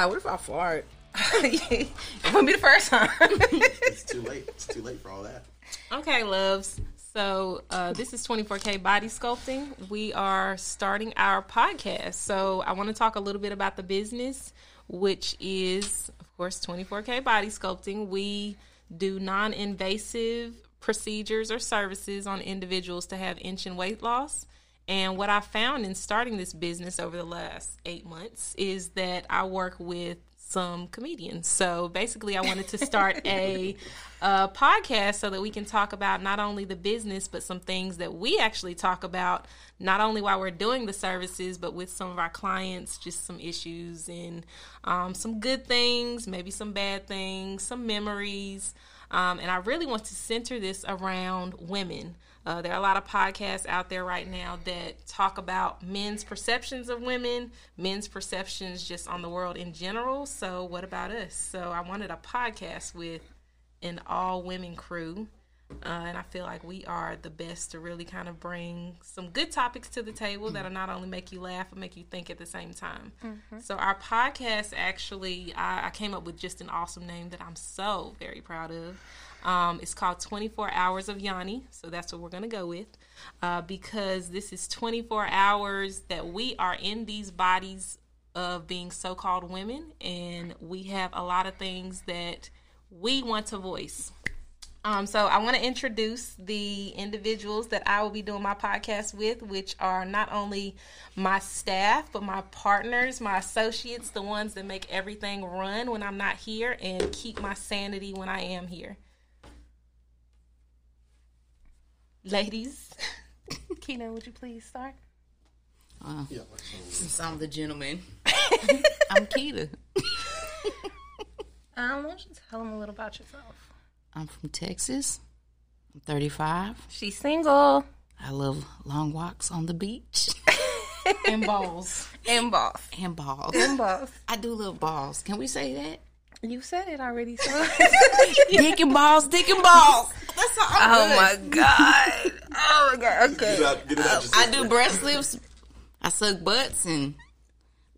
my god, what if I fart? it wouldn't be the first time. It's too late. It's too late for all that. Okay, loves. So uh, this is 24K Body Sculpting. We are starting our podcast. So I want to talk a little bit about the business, which is, of course, 24K Body Sculpting. We do non-invasive procedures or services on individuals to have inch and weight loss. And what I found in starting this business over the last eight months is that I work with some comedians. So basically, I wanted to start a, a podcast so that we can talk about not only the business, but some things that we actually talk about, not only while we're doing the services, but with some of our clients, just some issues and um, some good things, maybe some bad things, some memories. Um, and I really want to center this around women. Uh, there are a lot of podcasts out there right now that talk about men's perceptions of women, men's perceptions just on the world in general. So, what about us? So, I wanted a podcast with an all women crew. Uh, and I feel like we are the best to really kind of bring some good topics to the table that'll not only make you laugh, but make you think at the same time. So, our podcast actually, I, I came up with just an awesome name that I'm so very proud of. Um, it's called 24 Hours of Yanni. So that's what we're going to go with uh, because this is 24 hours that we are in these bodies of being so called women, and we have a lot of things that we want to voice. Um, so I want to introduce the individuals that I will be doing my podcast with, which are not only my staff, but my partners, my associates, the ones that make everything run when I'm not here and keep my sanity when I am here. Ladies, Kina, would you please start? Yeah, like so. Since I'm the gentleman, I'm Keita. um, why don't you tell them a little about yourself? I'm from Texas. I'm 35. She's single I love long walks on the beach And balls. and balls. and balls. And balls. I do love balls. Can we say that? You said it already, so. dick and balls, dick and balls. That's all. I'm oh good. my god. Oh my god. Okay. Get it out, get it out your I do breast lifts. I suck butts and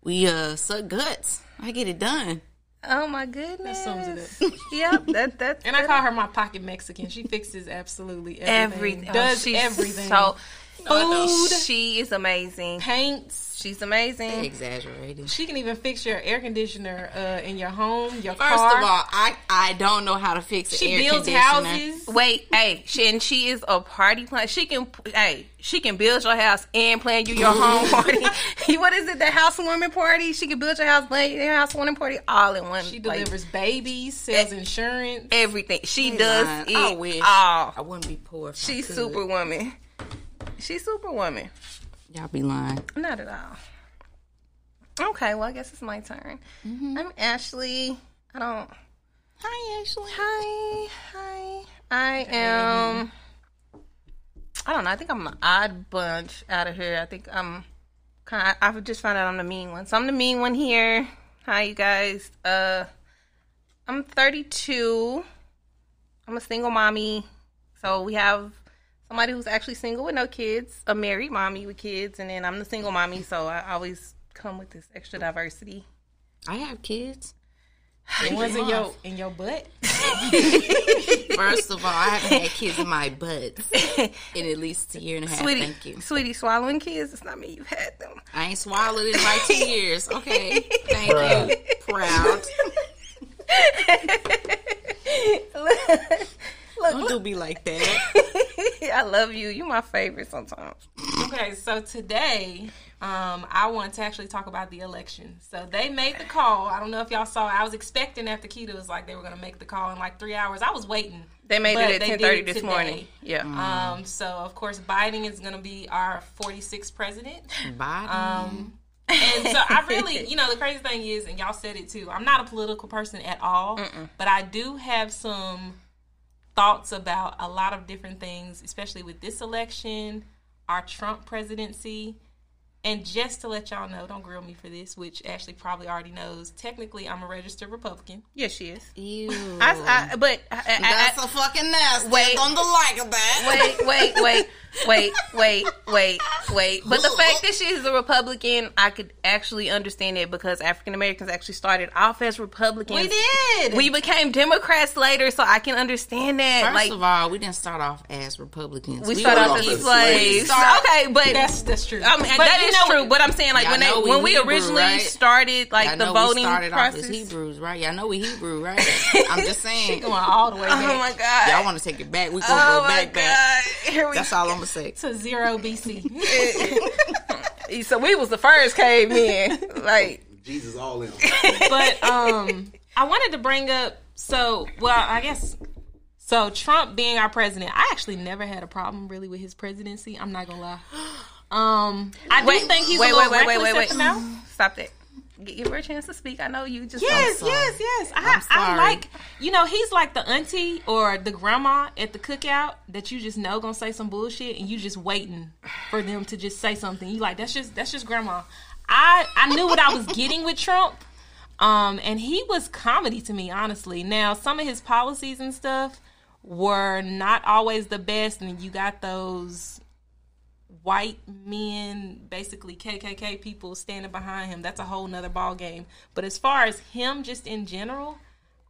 we uh suck guts. I get it done. Oh my goodness. sums it up. Yep. That that. And I call her my pocket Mexican. She fixes absolutely everything. everything. Does Oh, everything. So Food, she is amazing. paints. She's amazing. Exaggerated. She can even fix your air conditioner uh, in your home, your First car. of all, I I don't know how to fix an she air builds houses. Wait, hey, she, and she is a party plan. She can, hey, she can build your house and plan you your home party. what is it? The housewarming party? She can build your house, plan your housewarming party, all in one. She like, delivers babies, sells insurance. everything. She Ain't does lying. it I wish all. I wouldn't be poor. If She's I could. superwoman. She's superwoman. Y'all be lying. Not at all. Okay, well, I guess it's my turn. I'm Ashley. I don't. Hi, Ashley. Hi, hi. I am. I don't know. I think I'm an odd bunch out of here. I think I'm kind. Of, I've just found out I'm the mean one. So I'm the mean one here. Hi, you guys. Uh, I'm 32. I'm a single mommy. So we have somebody who's actually single with no kids, a married mommy with kids, and then I'm the single mommy. So I always come with this extra diversity. I have kids. It was in your in your butt. First of all, I haven't had kids in my butt in at least a year and a half. Sweetie, Thank you. sweetie, swallowing kids. It's not me. You've had them. I ain't swallowed in my two years. Okay. Thank you. Proud. Don't do me like that. I love you. You're my favorite sometimes. Okay, so today um, I want to actually talk about the election. So they made the call. I don't know if y'all saw. I was expecting after Keita was like they were going to make the call in like three hours. I was waiting. They made it they at 10:30 it this today. morning. Yeah. Um, so of course Biden is going to be our 46th president. Bye. Um, and so I really, you know, the crazy thing is, and y'all said it too. I'm not a political person at all, but I do have some thoughts about a lot of different things, especially with this election, our Trump presidency. And just to let y'all know, don't grill me for this, which Ashley probably already knows. Technically, I'm a registered Republican. yes, she is. Ew. I, I, but I, I, That's a fucking nasty. Wait. On the like of that. wait, wait, wait. wait, wait, wait, wait. But the fact that she's a Republican, I could actually understand it because African Americans actually started off as Republicans. We did. We became Democrats later, so I can understand that. First like of all, we didn't start off as Republicans. we started off off as as slaves. slaves. Okay, but That's that's true. I mean, But that you is know true. But I'm saying, like Y'all when they we when we Hebrew, originally right? started, like Y'all the know voting we started process. off as Hebrews, right? Y'all know we Hebrew, right? I'm just saying. Going all the way Back. Oh my god! Y'all want to take it back? We gonna oh go my back, back. Here we That's all I'm gonna say. to zero BC. So we was the first cavemen. like Jesus all in. but um, I wanted to bring up. So, well, I guess. So Trump being our president, I actually never had a problem really with his presidency. I'm not gonna lie. Um, I do wait, think he's wait, a little wait, wait, reckless wait, wait, wait. Stop that. Give her a chance to speak. I know you just. Yes, yes, yes. I, I'm I like, you know, he's like the auntie or the grandma at the cookout that you just know gonna say some bullshit and you just waiting for them to just say something. You like that's just that's just grandma. I I knew what I was getting with Trump, um, and he was comedy to me, honestly. Now some of his policies and stuff were not always the best, and you got those white men, basically KKK people standing behind him. That's a whole nother ball game. But as far as him, just in general,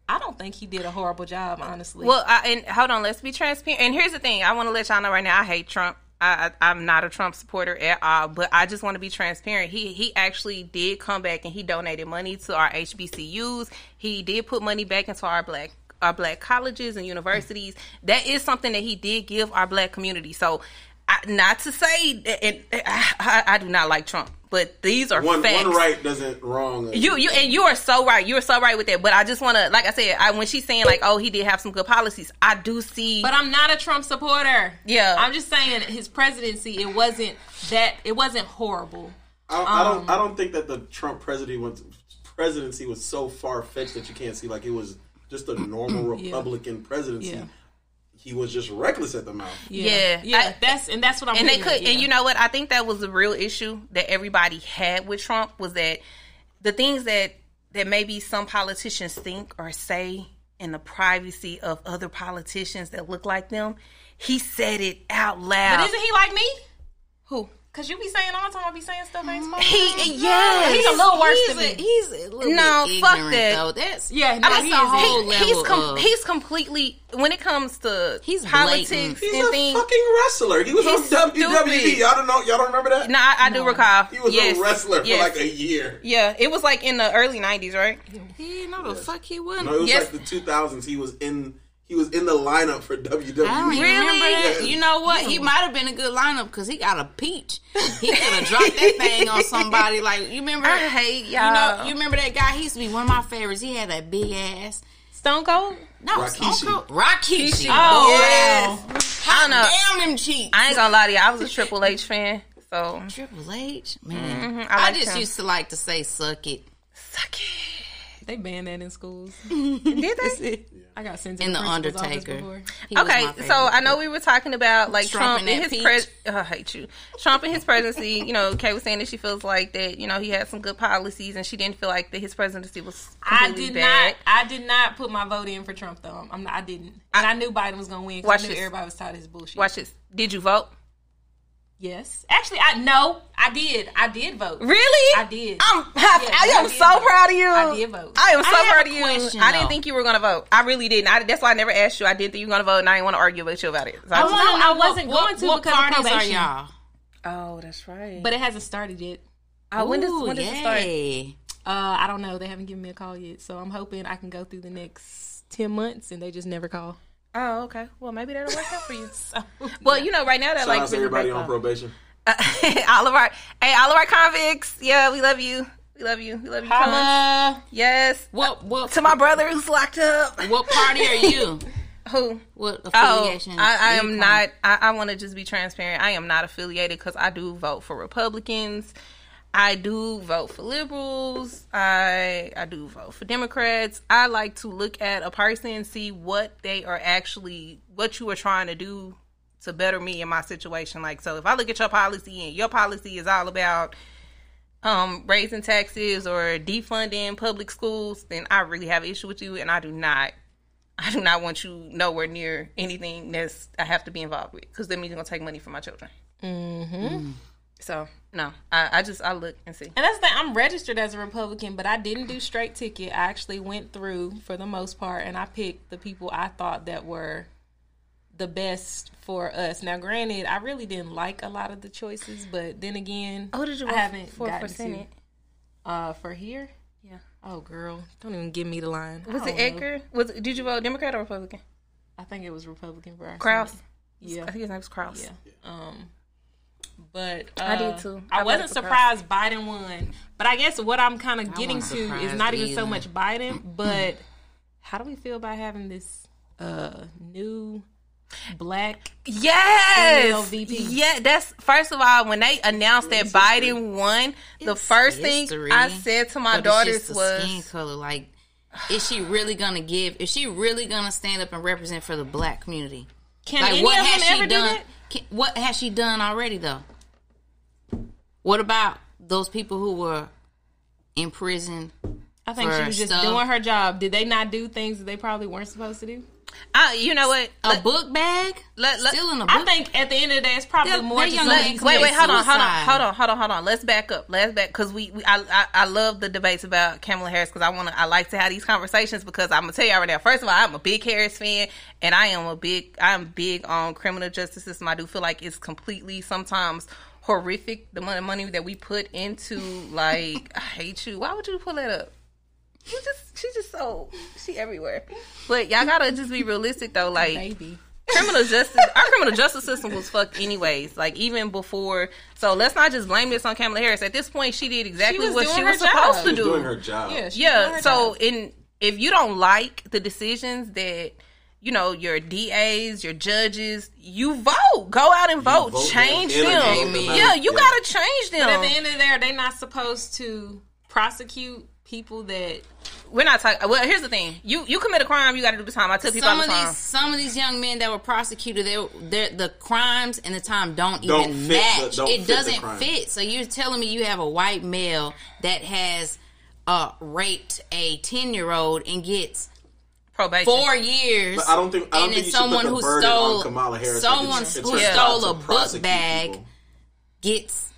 I don't think he did a horrible job, honestly. Well, I, and hold on, let's be transparent. And here's the thing: I want to let y'all know right now, I hate Trump. I, I, I'm not a Trump supporter at all, but I just want to be transparent. He he actually did come back and he donated money to our HBCUs. He did put money back into our black our black colleges and universities. That is something that he did give our black community. So, not to say, and I, I, I do not like Trump, but these are One facts. one right doesn't wrong. You you and you are so right. You are so right with that. But I just want to, like I said, I, when she's saying like, oh, he did have some good policies. I do see. but I'm not a Trump supporter. Yeah. I'm just saying his presidency. It wasn't that. It wasn't horrible. I, don't- I Um, don't. I don't think that the Trump presidency was presidency was so far fetched that you can't see like it was just a normal Republican presidency. Yeah. He was just reckless at the mouth. Yeah. yeah. I- that's and that's what I'm. and they could, at, and you know what? I think that was the real issue that everybody had with Trump was that the things that that maybe some politicians think or say in the privacy of other politicians that look like them, he said it out loud. But isn't he like me? Who? Cause you be saying all the time, I be saying stuff ain't mm. smart. He yes. he's a little worse he's than a, me. He's a little No, bit fuck that. though. That's Yeah, no, that's he a is. whole He- level he's com- of. he's completely when it comes to He's politics blatant. He's and a things. fucking wrestler. He was He's on WWE. stupid. Y'all don't know. Y'all don't remember that? No, I, I do recall. He was yes. a wrestler yes. for like a year. Yeah, it was like in the early '90s, right? he didn't know the fuck he wasn't. No, it was Yes. like the 2000s. He was in. He was in the lineup for WWE. I don't even Really? remember that. You know what? He might have been a good lineup because he got a peach. He could have dropped that thing on somebody. Like you remember? I hate You y'all. know, you remember that guy? He used to be one of my favorites. He had that big ass. Stone Cold. No, Rikishi. Stone Cold- Rikishi. Oh, oh, yes. I don't know. Damn them cheeks. I ain't gonna lie to you. I was a Triple H fan, so Triple H, man. Mm-hmm. I I, just him. used to like to say "suck it" suck They banned that in schools. Did they? I got sent to in the, the Undertaker. before. He was my Okay, so I know we were talking about like Trump Trump, and and his peach. pres. Oh, I hate you. Trump and his presidency. You know, Kay was saying that she feels like that. You know, he had some good policies, and she didn't feel like that his presidency was I did bad. not. I did not put my vote in for Trump though. I'm not, I didn't, and I, knew Biden was gonna win. 'cause Watch I knew this. everybody was tired of his bullshit. Watch this. Did you vote? Yes, actually, I no, I did. I did vote. Really? I did. I'm, Yes, I am I so vote. proud of you. I did vote. I am so I proud of you. Question, I didn't think you were going to vote. I really didn't. I, that's why I never asked you. I didn't think you were going to vote, and I didn't want to argue with you about it. So I I was- wanna- No, no, I wasn't what, going to what because of parties are y'all? oh, that's right. but it hasn't started yet. uh, when does when does it start? Uh, I don't know. They haven't given me a call yet, so I'm hoping I can go through the next ten months, and they just never call. Oh, okay. Well, maybe that'll work out for you. So Well, you know, right now that Shout like out to really everybody on probation. Uh, all of our hey, all of our convicts. Yeah, we love you. We love you. We love you. Conch. Holla. Yes. What what To my brother who's locked up. what party are you? Who? What Oh, affiliation? I, I am not. I, I want to just be transparent. I am not affiliated because I do vote for Republicans. I do vote for liberals. I I do vote for Democrats. I like to look at a person, and see what they are actually, what you are trying to do to better me in my situation. Like, so if I look at your policy and your policy is all about um raising taxes or defunding public schools, then I really have an issue with you, and I do not I do not want you nowhere near anything that's I have to be involved with because that means you're gonna take money from my children. Mm-hmm. So no, I, I just I look and see. And that's the thing. I'm registered as a Republican, but I didn't do straight ticket. I actually went through for the most part, and I picked the people I thought that were the best for us. Now, granted, I really didn't like a lot of the choices, but then again, Oh, did you I haven't for gotten for Senate? to uh for here. Yeah. Oh, girl, don't even give me the line. Was it don't know. Edgar? Was did you vote Democrat or Republican? I think it was Republican for our Kraus. Senate. Yeah. I think his name was Kraus. Yeah. Um, but uh, I did too. I, I wasn't voted for surprised Biden won, but I guess what I'm kind of getting to is not even so much Biden, but how do we feel about having this uh new black? Yes. VP. Yeah, that's first of all when they announced that Biden won, the It's first thing I said to my But it's daughters just the was skin color. Like, is she really gonna give? Is she really gonna stand up and represent for the black community? Can Like, any what of has them she ever do done? Can, what has she done already, though? What about those people who were in prison? I think she was just stuff. doing her job. Did they not do things that they probably weren't supposed to do? I, you know what? A book bag? let- let- Still in a book? I think at the end of the day, it's probably They're- more just young letting. Wait, wait, hold on, hold on, hold on, hold on, hold on. Let's back up. Let's back because we, we I, I, I love the debates about Kamala Harris because I want to. I like to have these conversations because I'm gonna tell you already. now. First of all, I'm a big Harris fan, and I am a big. I'm big on criminal justice system. I do feel like it's completely sometimes horrific the money money that we put into like I hate you. Why would you pull that up? You just she's just so she everywhere. But y'all gotta just be realistic though. Like Maybe. criminal justice our criminal justice system was fucked anyways like even before so let's not just blame this on Kamala Harris at this point she did exactly was what doing she was supposed job. to She was do doing her job. Yeah. she was doing yeah her so job. in if you don't like the decisions that you know your DAs your judges you vote go out and vote, vote change them them, and vote them out. yeah you Yeah. gotta change them But at the end of the day, are they not supposed to prosecute people that we're not talking well here's the thing you you commit a crime you gotta do the time I tell people some all of the time these some of these young men that were prosecuted, they they're, the crimes and the time don't, Don't even fit the- match. don't it fit doesn't crime. fit. So you're telling me you have a white male that has uh, raped a ten year old and gets probation four years. But I don't think- I don't and think then you someone put the who burden stole on Kamala Harris. someone Like, it's- it's who stole a book bag people. gets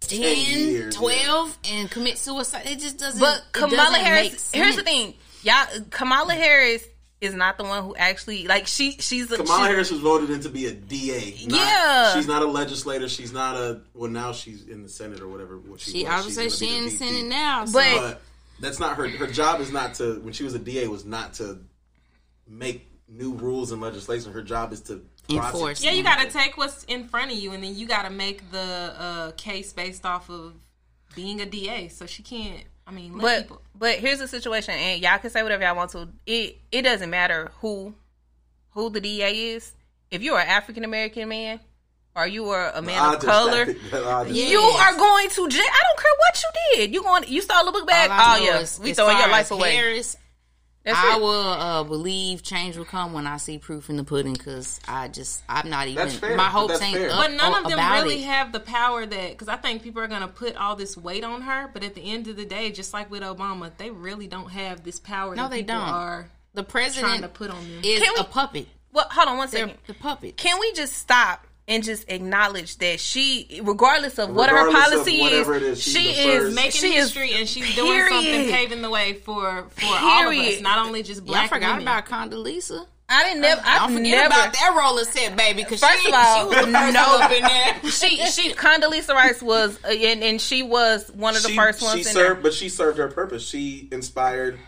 10, years, 12 and commit suicide. It just doesn't. But Kamala doesn't make Harris, here's the thing, y'all. Kamala Harris is not the one who actually like she. She's a, Kamala she- Harris was voted in to be a DA. not- Yeah. she's not a legislator. She's not a. Well, now she's in the Senate or whatever. What she, She, was. I would She's say gonna she be in the Senate now. So. But- But that's not her. Her job is not to. When she was a DA, was not to make new rules and legislation. Her job is to Enforce. Yeah, you got to take what's in front of you, and then you got to make the uh, case based off of being a DA. So she can't. I mean, let But people. but here's the situation, and y'all can say whatever y'all want to. It it doesn't matter who who the DA is. If you're an African American man or you are a man I of color, I just- you are going to jail. I don't care what you did. You going? You stole a book bag? All Oh know yeah, we as throwing your life away. Harris, That's I it. will uh, believe change will come when I see proof in the pudding because I just I'm not even That's fair, my hopes that's ain't fair. up But none of them really it. have the power that because I think people are going to put all this weight on her. But at the end of the day, just like with Obama, they really don't have this power. No, that they don't. Are the trying president to put on them. is Can we- a puppet. Well, hold on one second. They're the puppet. Can we just stop and just acknowledge that she, regardless of what her Regardless of policy whatever is, it is, she's she is Making she is history and she's doing something, paving the way for for all of us, not only just black. Yeah, I forgot women. about Condoleezza. I didn't never. I Don't forget never. about that roller set, baby. Because First she, of all, she was the first no. one up in there. she she Condoleezza Rice was uh, and, and she was one of the she, first ones she in served, there. but she served her purpose. She inspired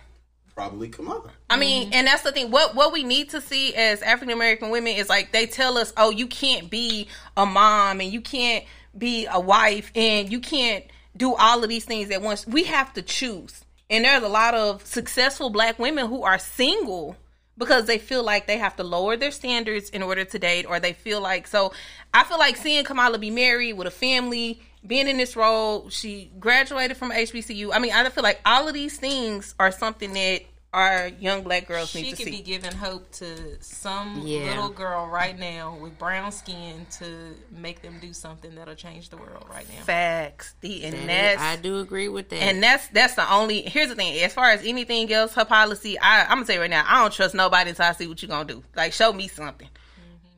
probably Kamala. I mean, mm-hmm. and that's the thing. What what we need to see as African American women is like they tell us, oh, you can't be a mom and you can't be a wife and you can't do all of these things at once. We have to choose. And there's a lot of successful black women who are single because they feel like they have to lower their standards in order to date or they feel like so I feel like seeing Kamala be married with a family, being in this role, she graduated from HBCU. I mean, I feel like all of these things are something that our young black girls She need to see. She could be giving hope to some Yeah. little girl right now with brown skin to make them do something that'll change the world right now. Facts. The and That is- that's I do agree with that. and that's that's the only. Here's the thing. As far as anything else, her policy, I, I'm gonna say right now, I don't trust nobody until I see what you're gonna do. Like, show me something.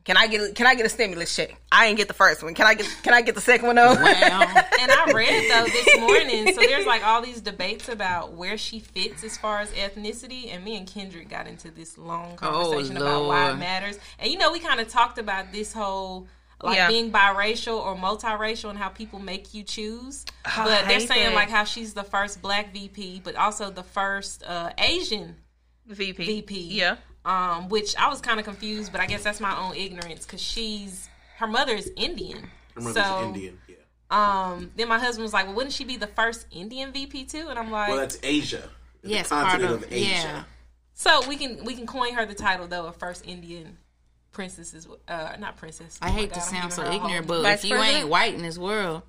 Can I get a, Can I get a stimulus check? I ain't get the first one. Can I get Can I get the second one? though? Wow. and I read though this morning, so there's like all these debates about where she fits as far as ethnicity, and me and Kendrick got into this long conversation about why it matters. And you know, we kind of talked about this whole like Yeah. being biracial or multiracial and how people make you choose. I but they're saying that. like how she's the first black VP, but also the first uh, Asian VP. VP. Yeah. Um, which I was kind of confused, but I guess that's my own ignorance because she's her mother is Indian. Her mother's so, Indian. Yeah. Um, then my husband was like, "Well, wouldn't she be the first Indian VP too?" And I'm like, Well, that's Asia. The Yes, part continent of- of, Asia. yeah. "So we can we can coin her the title though of first Indian princess is uh not princess." I Oh hate God, to sound so her a whole- ignorant, but Vice if you president? ain't white in this world,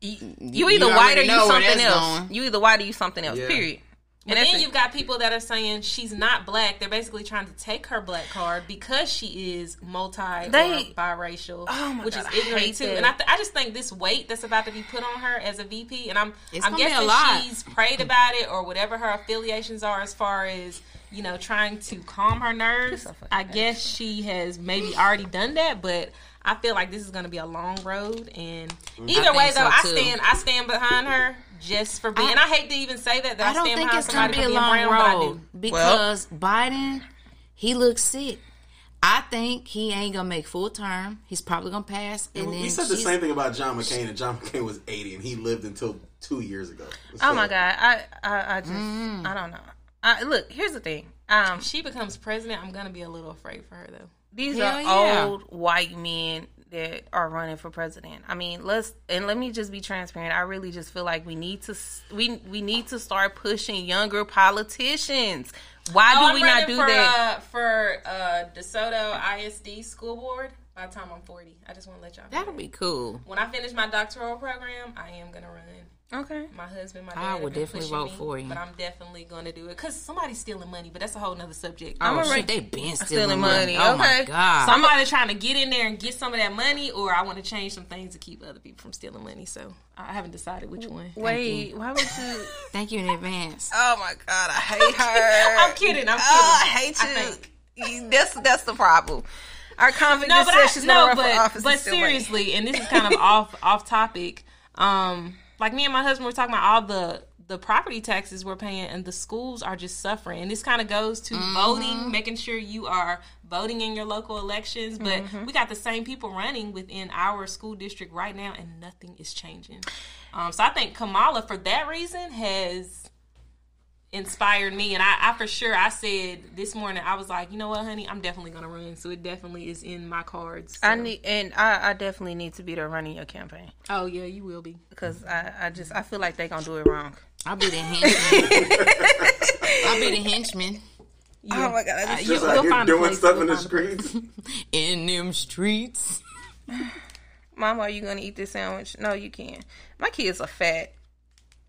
You, you either white or you something else. going. You either white or you something else. Yeah. Period. But And then you've got people that are saying she's not black. They're basically trying to take her black card because she is multi They- or biracial, Oh my which God, is ignorant too. that. And I, th- I just think this weight that's about to be put on her as a VP, and I'm It's I'm guessing lot. she's prayed about it or whatever her affiliations are as far as you know trying to calm her nerves. so I guess she has maybe already done that, but. I feel like this is going to be a long road, and mm-hmm. either way, though, so, I stand I stand behind her just for being. I- and I hate to even say that. that I, I don't stand think behind it's gonna somebody be a long brown, but I do. road because Biden, he looks sick. I think he ain't gonna make full term. He's probably gonna pass, and then we said the same thing about John McCain, and John McCain was 80, and he lived until two years ago. Oh my god, I I, I just Mm. I don't know. I, look, here's the thing. Um, she becomes president, I'm gonna be a little afraid for her though. these Hell are yeah. old white men that are running for president. I mean, let's and let me just be transparent. I really just feel like we need to we we need to start pushing younger politicians. Why Oh, do we not do for, that? Uh, for uh, DeSoto ISD school board by the time I'm 40. I just want to let y'all know. That'll be cool. When I finish my doctoral program, I am gonna run. Okay. My husband, my dad, I have would definitely vote me, for you. but I'm definitely gonna do it because somebody's stealing money. But that's a whole nother subject. Oh a shit, re- they been stealing, stealing money. money, Oh my okay. god. So I'm either trying to get in there and get some of that money, or I want to change some things to keep other people from stealing money. So I haven't decided which one. Wait, why would you? Thank you in advance. Oh my god, I hate her. I'm kidding. I'm kidding. Oh, I hate I you. think. You- That's that's the problem. Our convict no, just but said I, she's gonna no, run but for office. but and seriously, and this is kind of off off topic. Um, like me and my husband were talking about all the the property taxes we're paying, and the schools are just suffering. And this kind of goes to Mm-hmm. voting, making sure you are voting in your local elections. But Mm-hmm. we got the same people running within our school district right now, and nothing is changing. Um, so I think Kamala, for that reason, has inspired me and I, I for sure I said this morning I was like you know what honey I'm definitely gonna run so it definitely is in my cards I need, and I, I definitely need to be there running your campaign oh yeah you will be because I, I just I feel like they gonna do it wrong. I'll be the henchman. I'll be the henchman Oh my god! I just, you- Just we'll like you're find doing place, stuff we'll in the place. streets. in them streets. Mom, are you gonna eat this sandwich? No, you can't. My kids are fat.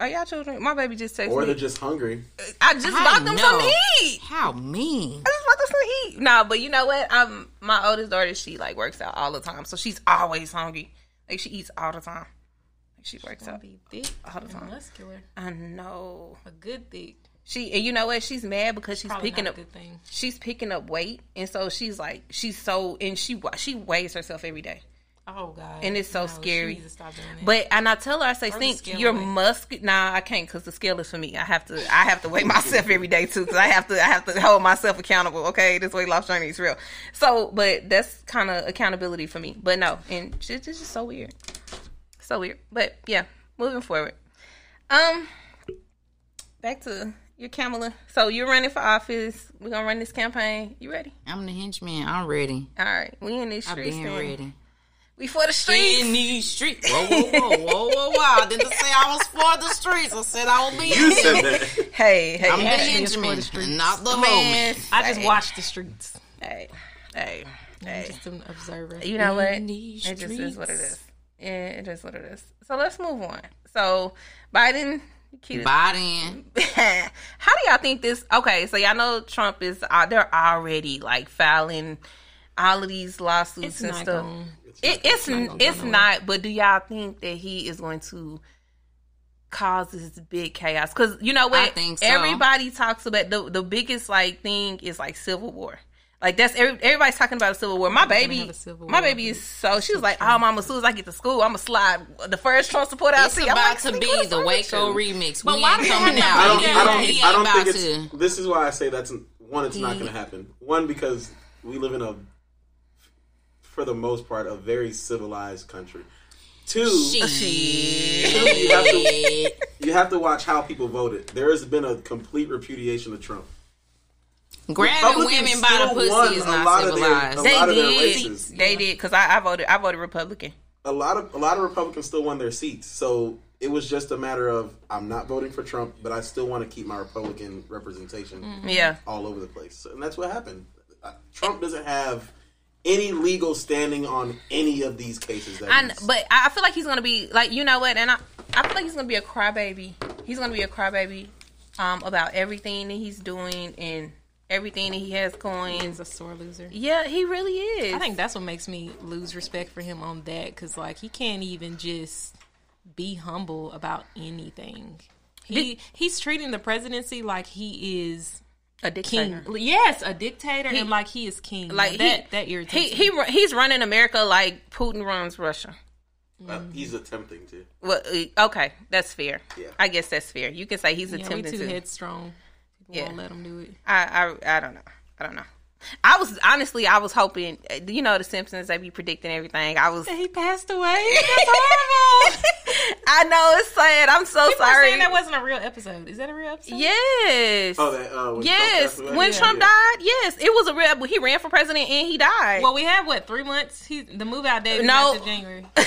Are y'all children? My baby just texted Or they're me. just hungry. I just I bought them know. something to eat. How mean? I just bought them something to eat. No, but you know what? I'm my oldest daughter. She like works out all the time, so she's always hungry. Like she eats all the time. Like she works out be thick all the and time. muscular I know. a good thick She and you know what? She's mad because she's probably picking not up. a good thing She's picking up weight, and so she's like she's so and she she weighs herself every day. Oh god And it's so No, scary. needs to stop doing that. But and I tell her, I say, the think scale your away. muscle. Nah, I can't because the scale is for me. I have to. I have to weigh myself every day too because I have to. I have to hold myself accountable. Okay, this weight loss journey is real. So, but that's kind of accountability for me. But no, and it's just, just so weird, so weird. But yeah, moving forward. Um, back to your Kamala. So you're running for office. We're gonna run this campaign. You ready? I'm the henchman. I'm ready. All right, we in these I've streets. been then. ready. We for the streets. In these streets. Whoa, whoa, whoa, whoa, whoa, whoa. I didn't say I was for the streets. I said I will be in You said that. Hey, hey, I'm the hey, it's for henchman, the streets. not the Man, homie. I just hey, watch the streets Hey, hey, I'm hey. just an observer You know what? In It just is what it streets. is. Yeah, it is what it is. So let's move on. So Biden Cute. Biden. How do y'all think this? Okay, so y'all know Trump is uh, they're already like filing all of these lawsuits It's and not stuff. going. It, it's not gonna go it's not, but do y'all think that he is going to cause this big chaos? Because you know what, I think so. everybody talks about the the biggest like thing is like civil war. Like that's every, everybody's talking about a civil war. My baby, a civil my baby is so she was like, "Oh, mama, as soon as I get to school, I'm gonna slide the first Trump support out." It's see, I'm about like, to "Sneak, be what's the wrong with Waco remix. But we why ain't do they coming out. I don't. I don't. he I don't think it's. to. This is why I say that's one. It's not going to happen. One because we live in a, for the most part, a very civilized country. Two, Shit. you have to you have to watch how people voted. There has been a complete repudiation of Trump. Grabbing Republicans women by the pussy is not lot of their- civilized. a They lot of their did. They did because I, I voted. I voted Republican. A lot of a lot of Republicans still won their seats. So it was just a matter of I'm not voting for Trump, but I still want to keep my Republican representation Yeah. all over the place. And that's what happened. Uh, Trump doesn't have any legal standing on any of these cases. That I, he's- but I feel like he's gonna be like you know what, and I I feel like he's gonna be a crybaby. He's gonna be a crybaby um, about everything that he's doing and everything that he has going. He's a sore loser. Yeah, he really is. I think that's what makes me lose respect for him on that because like he can't even just be humble about anything. He he's treating the presidency like he is a king. dictator. Yes, a dictator, He- and like he is king. Like Like that he, that irritates he me. he he's running America like Putin runs Russia. uh, he's attempting to. Well, uh, okay, that's fair. Yeah. I guess that's fair. You can say he's yeah, we too to. headstrong. People Yeah. won't let him do it. I, I I don't know. I don't know. I was honestly, I was hoping. uh, You know, the Simpsons they be predicting everything. I was. He passed away. That's horrible. I know it's sad. I'm so People sorry. saying that wasn't a real episode. Is that a real episode? yes. Oh, that uh, when yes. Trump when Yeah. Trump Yeah. died, yes, it was a real. He ran for president and he died. Well, we have what three months. He the move out date No. not January. but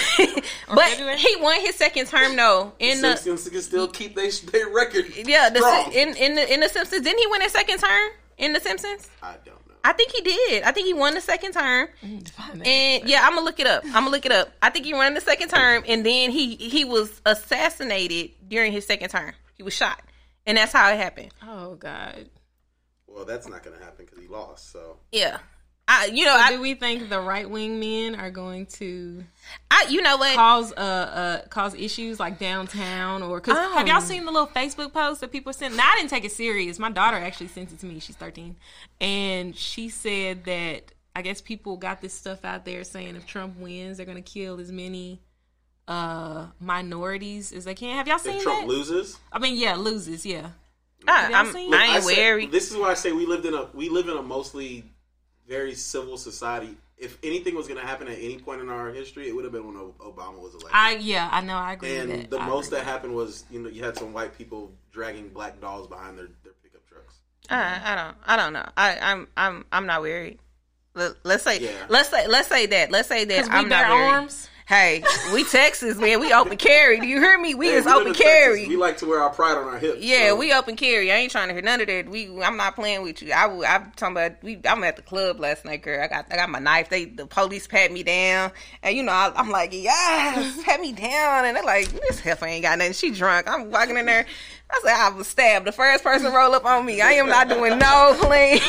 February? he won his second term though. In the Simpsons can still keep their, their record. yeah, the, in in the in the Simpsons, didn't he win his second term in the Simpsons? I don't know. I think he did. I think he won the second term. And yeah, I'm gonna look it up. I'm gonna look it up. I think he won the second term, and then he he was assassinated during his second term. He was shot, and that's how it happened. oh God. Well, that's not going to happen because he lost. So Yeah, I you know Do I, we think the right wing men are going to I you know what cause uh uh cause issues like downtown or because Oh. have y'all seen the little Facebook post that people sent? Now I didn't take it serious. My daughter actually sent it to me. She's thirteen, and she said that I guess people got this stuff out there saying if Trump wins, they're gonna kill as many uh minorities as they can. Have y'all seen if Trump that? loses, I mean, yeah, loses, yeah. I, y'all I'm, seen- I ain't wary. This is why I say we lived in a we live in a mostly very civil society. If anything was going to happen at any point in our history, it would have been when Obama was elected. I yeah, I know, I agree and with the I most agree that happened was you know you had some white people dragging black dolls behind their, their pickup trucks. I, I don't I don't know. I I'm I'm I'm not worried. Let, let's say Yeah. let's say let's say that let's say that we I'm bear not worried. arms. Hey, we Texas man, we open carry. Do you hear me? We Hey, is we open in Texas. carry. We like to wear our pride on our hips. Yeah, so- we open carry. I ain't trying to hear none of that. We, I'm not playing with you. I am talking about. We, I'm at the club last night, girl. I got, I got my knife. They, the police pat me down, and you know, I, I'm like, yes, pat me down, and they're like, this heifer ain't got nothing. She drunk. I'm walking in there. I said, I was stabbed. The first person roll up on me. I am not doing no playing.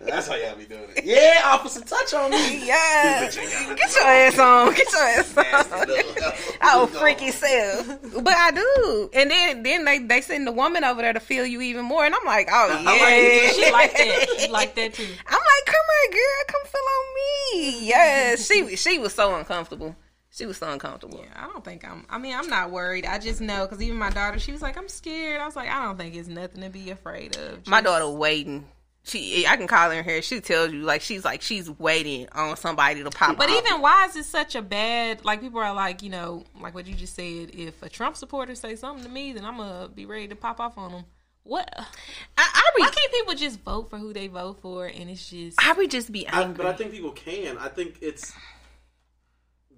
That's how y'all be doing it. Yeah, officer, touch on me. yeah, get your ass on. Get your ass on. Oh, freaky self. But I do. And then then they, they send the woman over there to feel you even more. And I'm like, oh, yeah. like. She like that. She like that too. I'm like, come here, girl. Come feel on me. Yes. She she was so uncomfortable. She was so uncomfortable. Yeah, I don't think I'm. I mean, I'm not worried. I just know because even my daughter, she was like, "I'm scared." I was like, "I don't think it's nothing to be afraid of." My daughter waiting. She, I can call her in here. She tells you like she's like she's waiting on somebody to pop. But off. even why is it such a bad? Like people are like, you know, like what you just said. If a Trump supporter say something to me, then I'm gonna be ready to pop off on them. What? I, I Why can't people just vote for who they vote for? And it's just I would just be I, angry. but I think people can. I think it's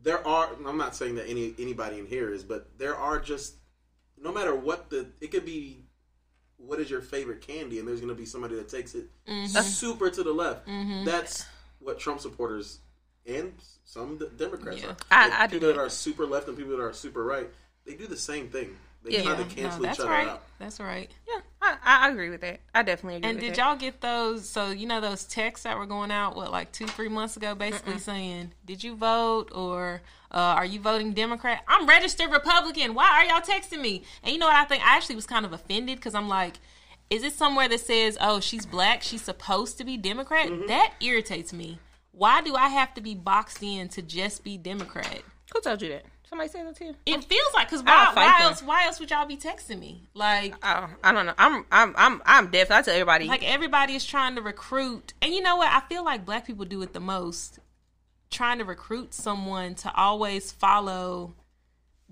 there are. I'm not saying that any anybody in here is, but there are just no matter what the it could be. What is your favorite candy? And there's going to be somebody that takes it mm-hmm. super to the left. Mm-hmm. That's what Trump supporters and some Democrats Yeah. are. I- Like, I do people that that. are super left and people that are super right. They do the same thing. They Yeah. kind No, of cancel that's each other right. out. That's right. Yeah, I, I agree with that. I definitely agree. And with did that. y'all get those? So you know those texts that were going out what like two, three months ago, basically saying, "Did you vote or uh, are you voting Democrat?" I'm registered Republican. Why are y'all texting me? And you know what I think? I actually was kind of offended because I'm like, is it somewhere that says, "Oh, she's black, she's supposed to be Democrat"? Mm-hmm. That irritates me. Why do I have to be boxed in to just be Democrat? Who told you that? Somebody said that to you? It feels like because why, why else? Why else would y'all be texting me? Like, Oh, I don't know. I'm I'm I'm I'm deaf. I tell everybody. like everybody is trying to recruit and you know what i feel like black people do it the most trying to recruit someone to always follow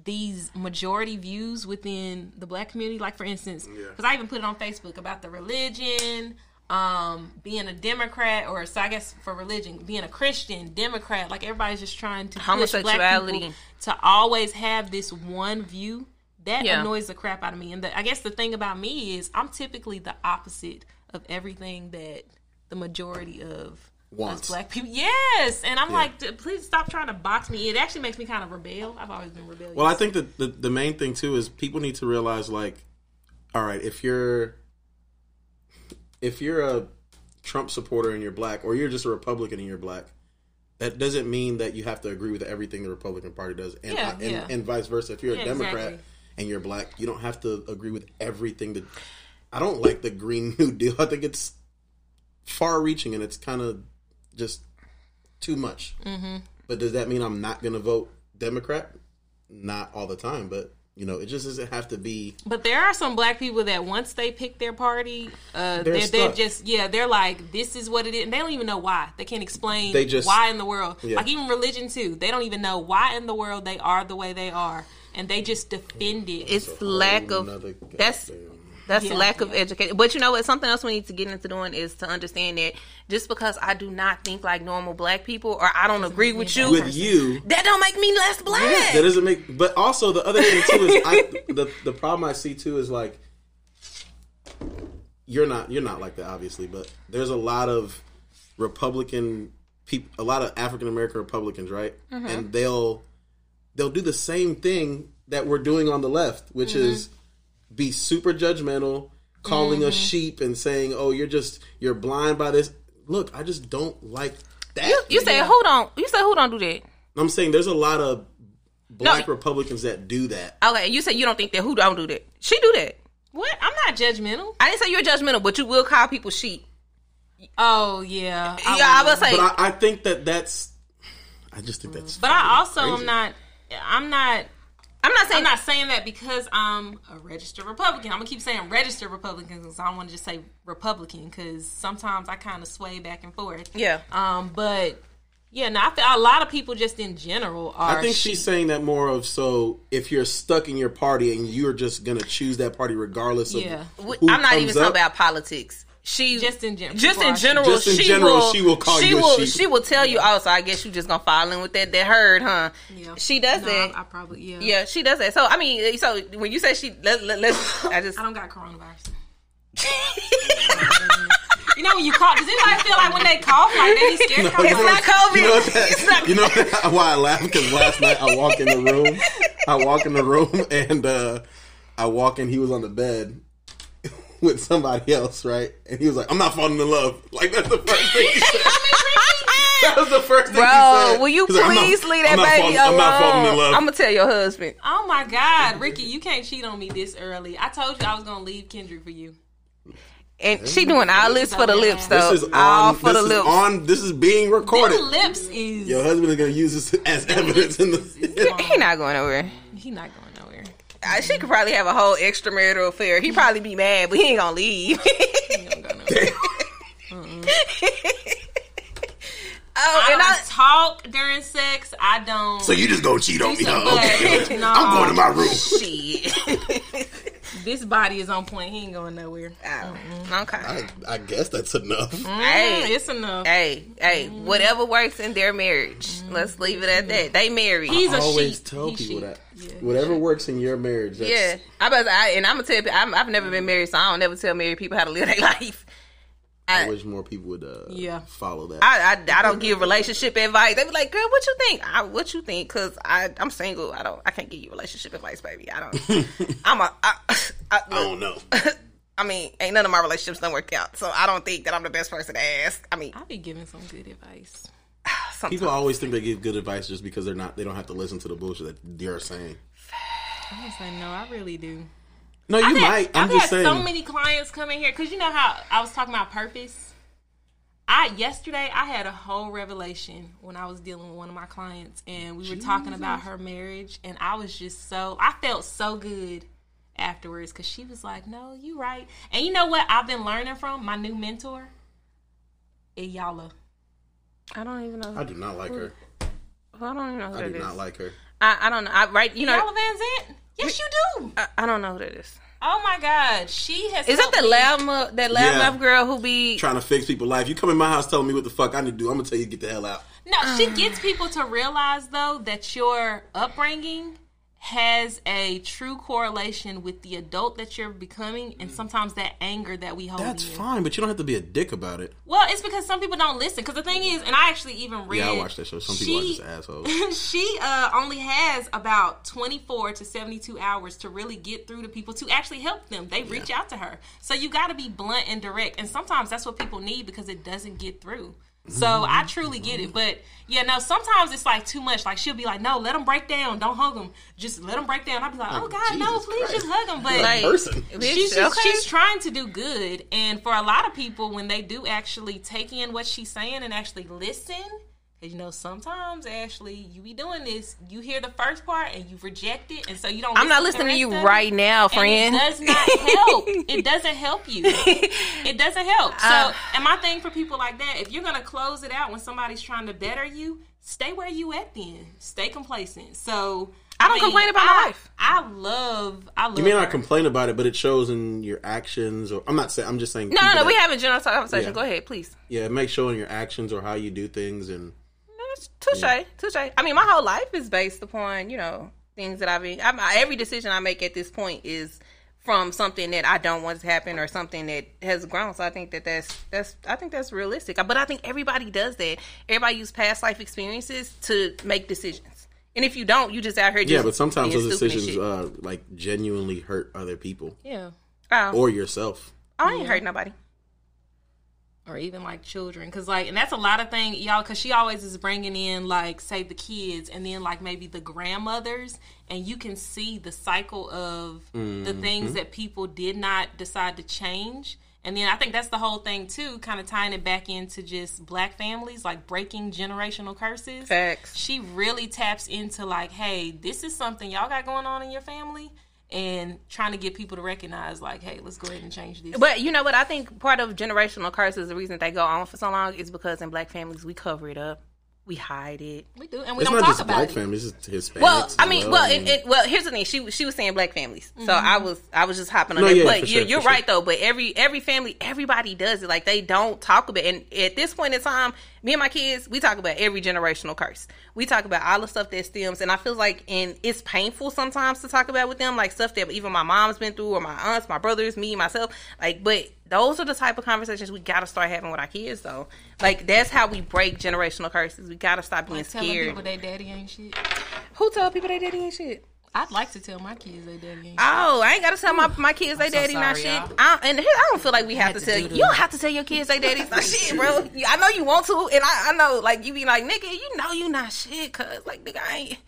these majority views within the black community like for instance Yeah. because i even put it on facebook about the religion um being a democrat or so i guess for religion being a christian democrat like everybody's just trying to push black Homosexuality. people to always have this one view. That Yeah. annoys the crap out of me. And the, i guess the thing about me is i'm typically the opposite of everything that the majority of Wants. us black people yes. And i'm like please stop trying to box me. It actually makes me kind of rebel. I've always been rebellious. Well, I think that the, the main thing too is people need to realize like, all right, if you're if you're a Trump supporter and you're black, or you're just a Republican and you're black, that doesn't mean that you have to agree with everything the Republican Party does, and Yeah, and, yeah. and vice versa. If you're Yeah, a Democrat exactly. and you're black, you don't have to agree with everything that. I don't like the Green New Deal. I think it's far-reaching and it's kind of just too much. Mm-hmm. But does that mean I'm not going to vote Democrat? Not all the time, but you know, it just doesn't have to be. But there are some black people that once they pick their party, uh, They're they're, they're just yeah, they're like this is what it is, and they don't even know why. They can't explain They just- why in the world. Yeah. Like even religion too, they don't even know why in the world they are the way they are, and they just defend it. it's lack of that's goddamn- that's Yeah, lack of yeah. education. But you know what? Something else we need to get into doing is to understand that just because I do not think like normal black people or I don't agree with you, with you. that don't make me less black. That doesn't make. But also the other thing too is I, the the problem I see too is like you're not you're not like that obviously, but there's a lot of Republican people, a lot of African American Republicans, right? Mm-hmm. And they'll they'll do the same thing that we're doing on the left, which mm-hmm. is be super judgmental, calling us mm-hmm. sheep and saying, "Oh, you're just you're blind by this." Look, I just don't like that. you said who don't? You said who don't do that? I'm saying there's a lot of black No. Republicans that do that. Okay, you said you don't think that who don't do that? She do that. what? I'm not judgmental. I didn't say you're judgmental, but you will call people sheep. Oh yeah, yeah, I will. was say. But I, I think that that's. I just think that's. But I also crazy. am not. I'm not. I'm not saying I'm not saying that because I'm a registered Republican. I'm gonna keep saying registered Republican because I don't want to just say Republican because sometimes I kind of sway back and forth. Yeah. Um. But yeah, no, I feel a lot of people just in general are. I think sheep. she's saying that more of so if you're stuck in your party and you're just gonna choose that party regardless of Yeah. I'm not even comes talking up. about politics. She Just in general. Just in general, Just in she general, will. she will call she you a will. sheep. She will tell you. Oh, so I guess you just gonna fall in with that that herd, huh? Yeah. She does No, that. I, I probably yeah. yeah, she does that. So I mean, so when you say she, let, let, let's. I just. I don't got coronavirus. You know when you cough, does anybody feel like when they cough, like they scared? to come It's not COVID. You know, that, It's not- you know that- why I laugh? Because last night I walk in the room, I walk in the room, and uh, I walk in. He was on the bed with somebody else, right? And he was like, "I'm not falling in love." Like that's the first thing he said. that was the first thing he Bro, said. will you He's like, not- please leave that baby falling- alone? I'm not falling in love. I'm gonna tell your husband. Oh my God, Ricky, you can't cheat on me this early. I told you I was gonna leave Kendrick for you. And she doing all this for the lips, though. this is all for This the is lips. on. This is being recorded. Them lips is Your husband is gonna use this as evidence in the. He not going nowhere. he not going nowhere. Uh, She could probably have a whole extramarital affair. He probably be mad, but he ain't gonna leave. He don't go oh, I and don't I, talk during sex. I don't. So you just gonna cheat on me, some huh? Okay. No. I'm going to my room. shit. this body is on point. He ain't going nowhere. Oh, okay. I, I guess that's enough. Hey. Mm, it's enough. Hey, hey, whatever works in their marriage. Let's leave it at that. They married. He's a I always sheep. tell He people sheep. that Yeah. Whatever works in your marriage. That's, yeah, I bet. I, and I'm gonna tell you, I'm, I've never been married, so I don't never tell married people how to live their life. I, I- wish more people would uh, Yeah. follow that. I, I I don't give relationship advice. They be like, "Girl, what you think? I, what you think?" Because I I'm single. I don't. I can't give you relationship advice, baby. I don't. I'm a. I, I, I don't know. I mean, ain't none of my relationships don't work out, so I don't think that I'm the best person to ask. I mean, I'll be giving some good advice. sometimes. People always think they give good advice just because they're not. They don't have to listen to the bullshit that they're saying. I'm gonna say no. I really do. No, you I've had, might. I'm I've just had saying. so many clients come in here because you know how I was talking about purpose. I yesterday I had a whole revelation when I was dealing with one of my clients, and we were talking about her marriage, and I was just so I felt so good afterwards because she was like, "No, you right." And you know what? I've been learning from my new mentor, Iyanla. I don't even know. I do not like her. I don't even know who I do is. not like her. I, I don't know. I right. You know. Iyanla Vanzant? Yes, you do. I, I don't know who that is. Oh my God, she has. Is that helped the me- lab mu- that lab Yeah. love girl who be? Trying to fix people's life. You come in my house telling me what the fuck I need to do. I'm gonna tell you to get the hell out. No, she gets people to realize though that your upbringing has a true correlation with the adult that you're becoming, and sometimes that anger that we hold. That's in. fine, but you don't have to be a dick about it. Well, it's because some people don't listen. Because the thing is, and I actually even read. Yeah, I watched that show. Some people she- are just assholes. she uh, only has about 24 to 72 hours to really get through to people to actually help them. They reach out to her. So you got to be blunt and direct. And sometimes that's what people need because it doesn't get through. So I truly get it. But yeah, no, sometimes it's like too much. Like she'll be like, no, let them break down. Don't hug them. Just let them break down. I'll be like, oh, oh God, no, please Christ. just hug them. But Like, person. bitch, she's just, okay. she's trying to do good and for a lot of people when they do actually take in what she's saying and actually listen because you know sometimes Ashley you be doing this you hear the first part and you reject it and so you don't I'm not listening to the you rest of right it. now, And friend. it does not help it doesn't help you it doesn't help so Uh, and my thing for people like that if you're gonna close it out when somebody's trying to better you stay where you at then stay complacent so I don't complain about my life. I love I love You may her. not complain about it, but it shows in your actions. Or I'm not saying. I'm just saying. No, no, people no. We have a general conversation. Yeah. Go ahead, please. Yeah, it may show in your actions or how you do things, and Touche, touche. I mean, my whole life is based upon you know things that I've been. I'm, every decision I make at this point is from something that I don't want to happen or something that has grown. So I think that that's that's I think that's realistic. But I think everybody does that. Everybody use past life experiences to make decisions. And if you don't, you just out here. Just yeah, but sometimes those decisions uh, like genuinely hurt other people yeah oh, or yourself. I ain't hurt nobody. Or even like children. Because like and that's a lot of thing y'all because she always is bringing in like say the kids and then like maybe the grandmothers and you can see the cycle of the mm-hmm. things that people did not decide to change. And then i think that's the whole thing too kind of tying it back into just black families like breaking generational curses. Facts. she really taps into like hey this is something y'all got going on in your family and trying to get people to recognize like hey let's go ahead and change this But you know what? I think part of generational curses, the reason they go on for so long, is because in black families we cover it up, we hide it. we do and we It's don't not talk just about black it families; it's Hispanics. Well, I mean, well, I it, mean, well, here's the thing. She she was saying black families, so mm-hmm. I was I was just hopping on No, that. yeah, but you, sure, you're for right sure. though. But every every family, everybody does it. Like they don't talk about. it. And at this point in time, me and my kids, we talk about every generational curse. We talk about all the stuff that stems, and I feel like, and it's painful sometimes to talk about with them, like stuff that even my mom's been through, or my aunts, my brothers, me, myself. Like, but those are the type of conversations we got to start having with our kids, though. Like that's how we break generational curses. We got to stop being telling scared. people their daddy ain't shit. Who tell people they daddy ain't shit? I'd like to tell my kids they daddy ain't shit. Oh, I ain't gotta tell my, my kids they so daddy not sorry, shit. y'all. I, and here, I don't feel like we have to to tell you. the- You don't have to tell your kids they daddy's not shit, bro. You- I know you want to, and I, I know like you be like, nigga, you know you not shit, cause like nigga, I ain't.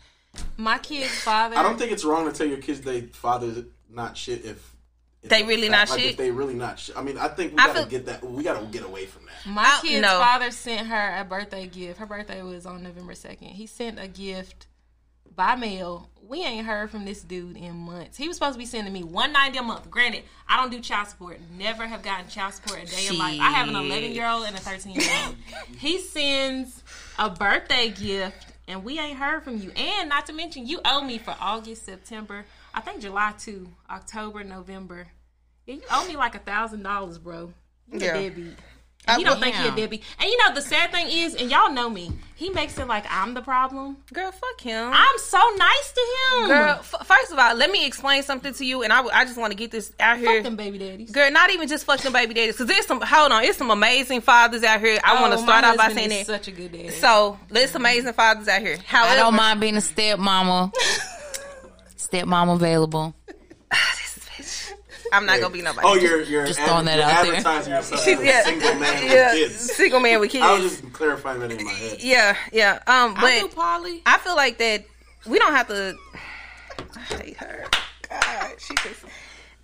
My kid's father. I don't think it's wrong to tell your kids they father's not shit if, if They really not like, shit? If they really not shit. I mean, I think we I gotta feel- get that. We gotta get away from that. My I- kid's no. father sent her a birthday gift. Her birthday was on November second. He sent a gift by mail. We ain't heard from this dude in months. He was supposed to be sending me one ninety a month. Granted, I don't do child support. Never have gotten child support a day in life. I have an eleven year old and a thirteen year old. he sends a birthday gift, and we ain't heard from you. And not to mention, you owe me for August, September. I think July too, October, November. Yeah, you owe me like a thousand dollars, bro. You Yeah. a deadbeat. And he don't think he a Damn. deadbeat. And you know the sad thing is, and y'all know me, he makes it like I'm the problem. Girl, fuck him. I'm so nice to him. Girl, f- first of all, let me explain something to you, and I, w- I just want to get this out here. fuck them baby daddies. Girl, not even just fuck them baby daddies, because there's some. Hold on, it's some amazing fathers out here. I want to Oh, start off by saying is that. such a good dad. So, there's amazing fathers out here. However, I don't mind being a stepmama. stepmama available. I'm not gonna be nobody. Oh, you're you're, Just ad- throwing that out there. advertising yourself She's yeah, a single man yeah, with kids. single man with kids. I was just clarifying that in my head. yeah, yeah. Um, but I Polly. I feel like that we don't have to. I hate her. God, she just.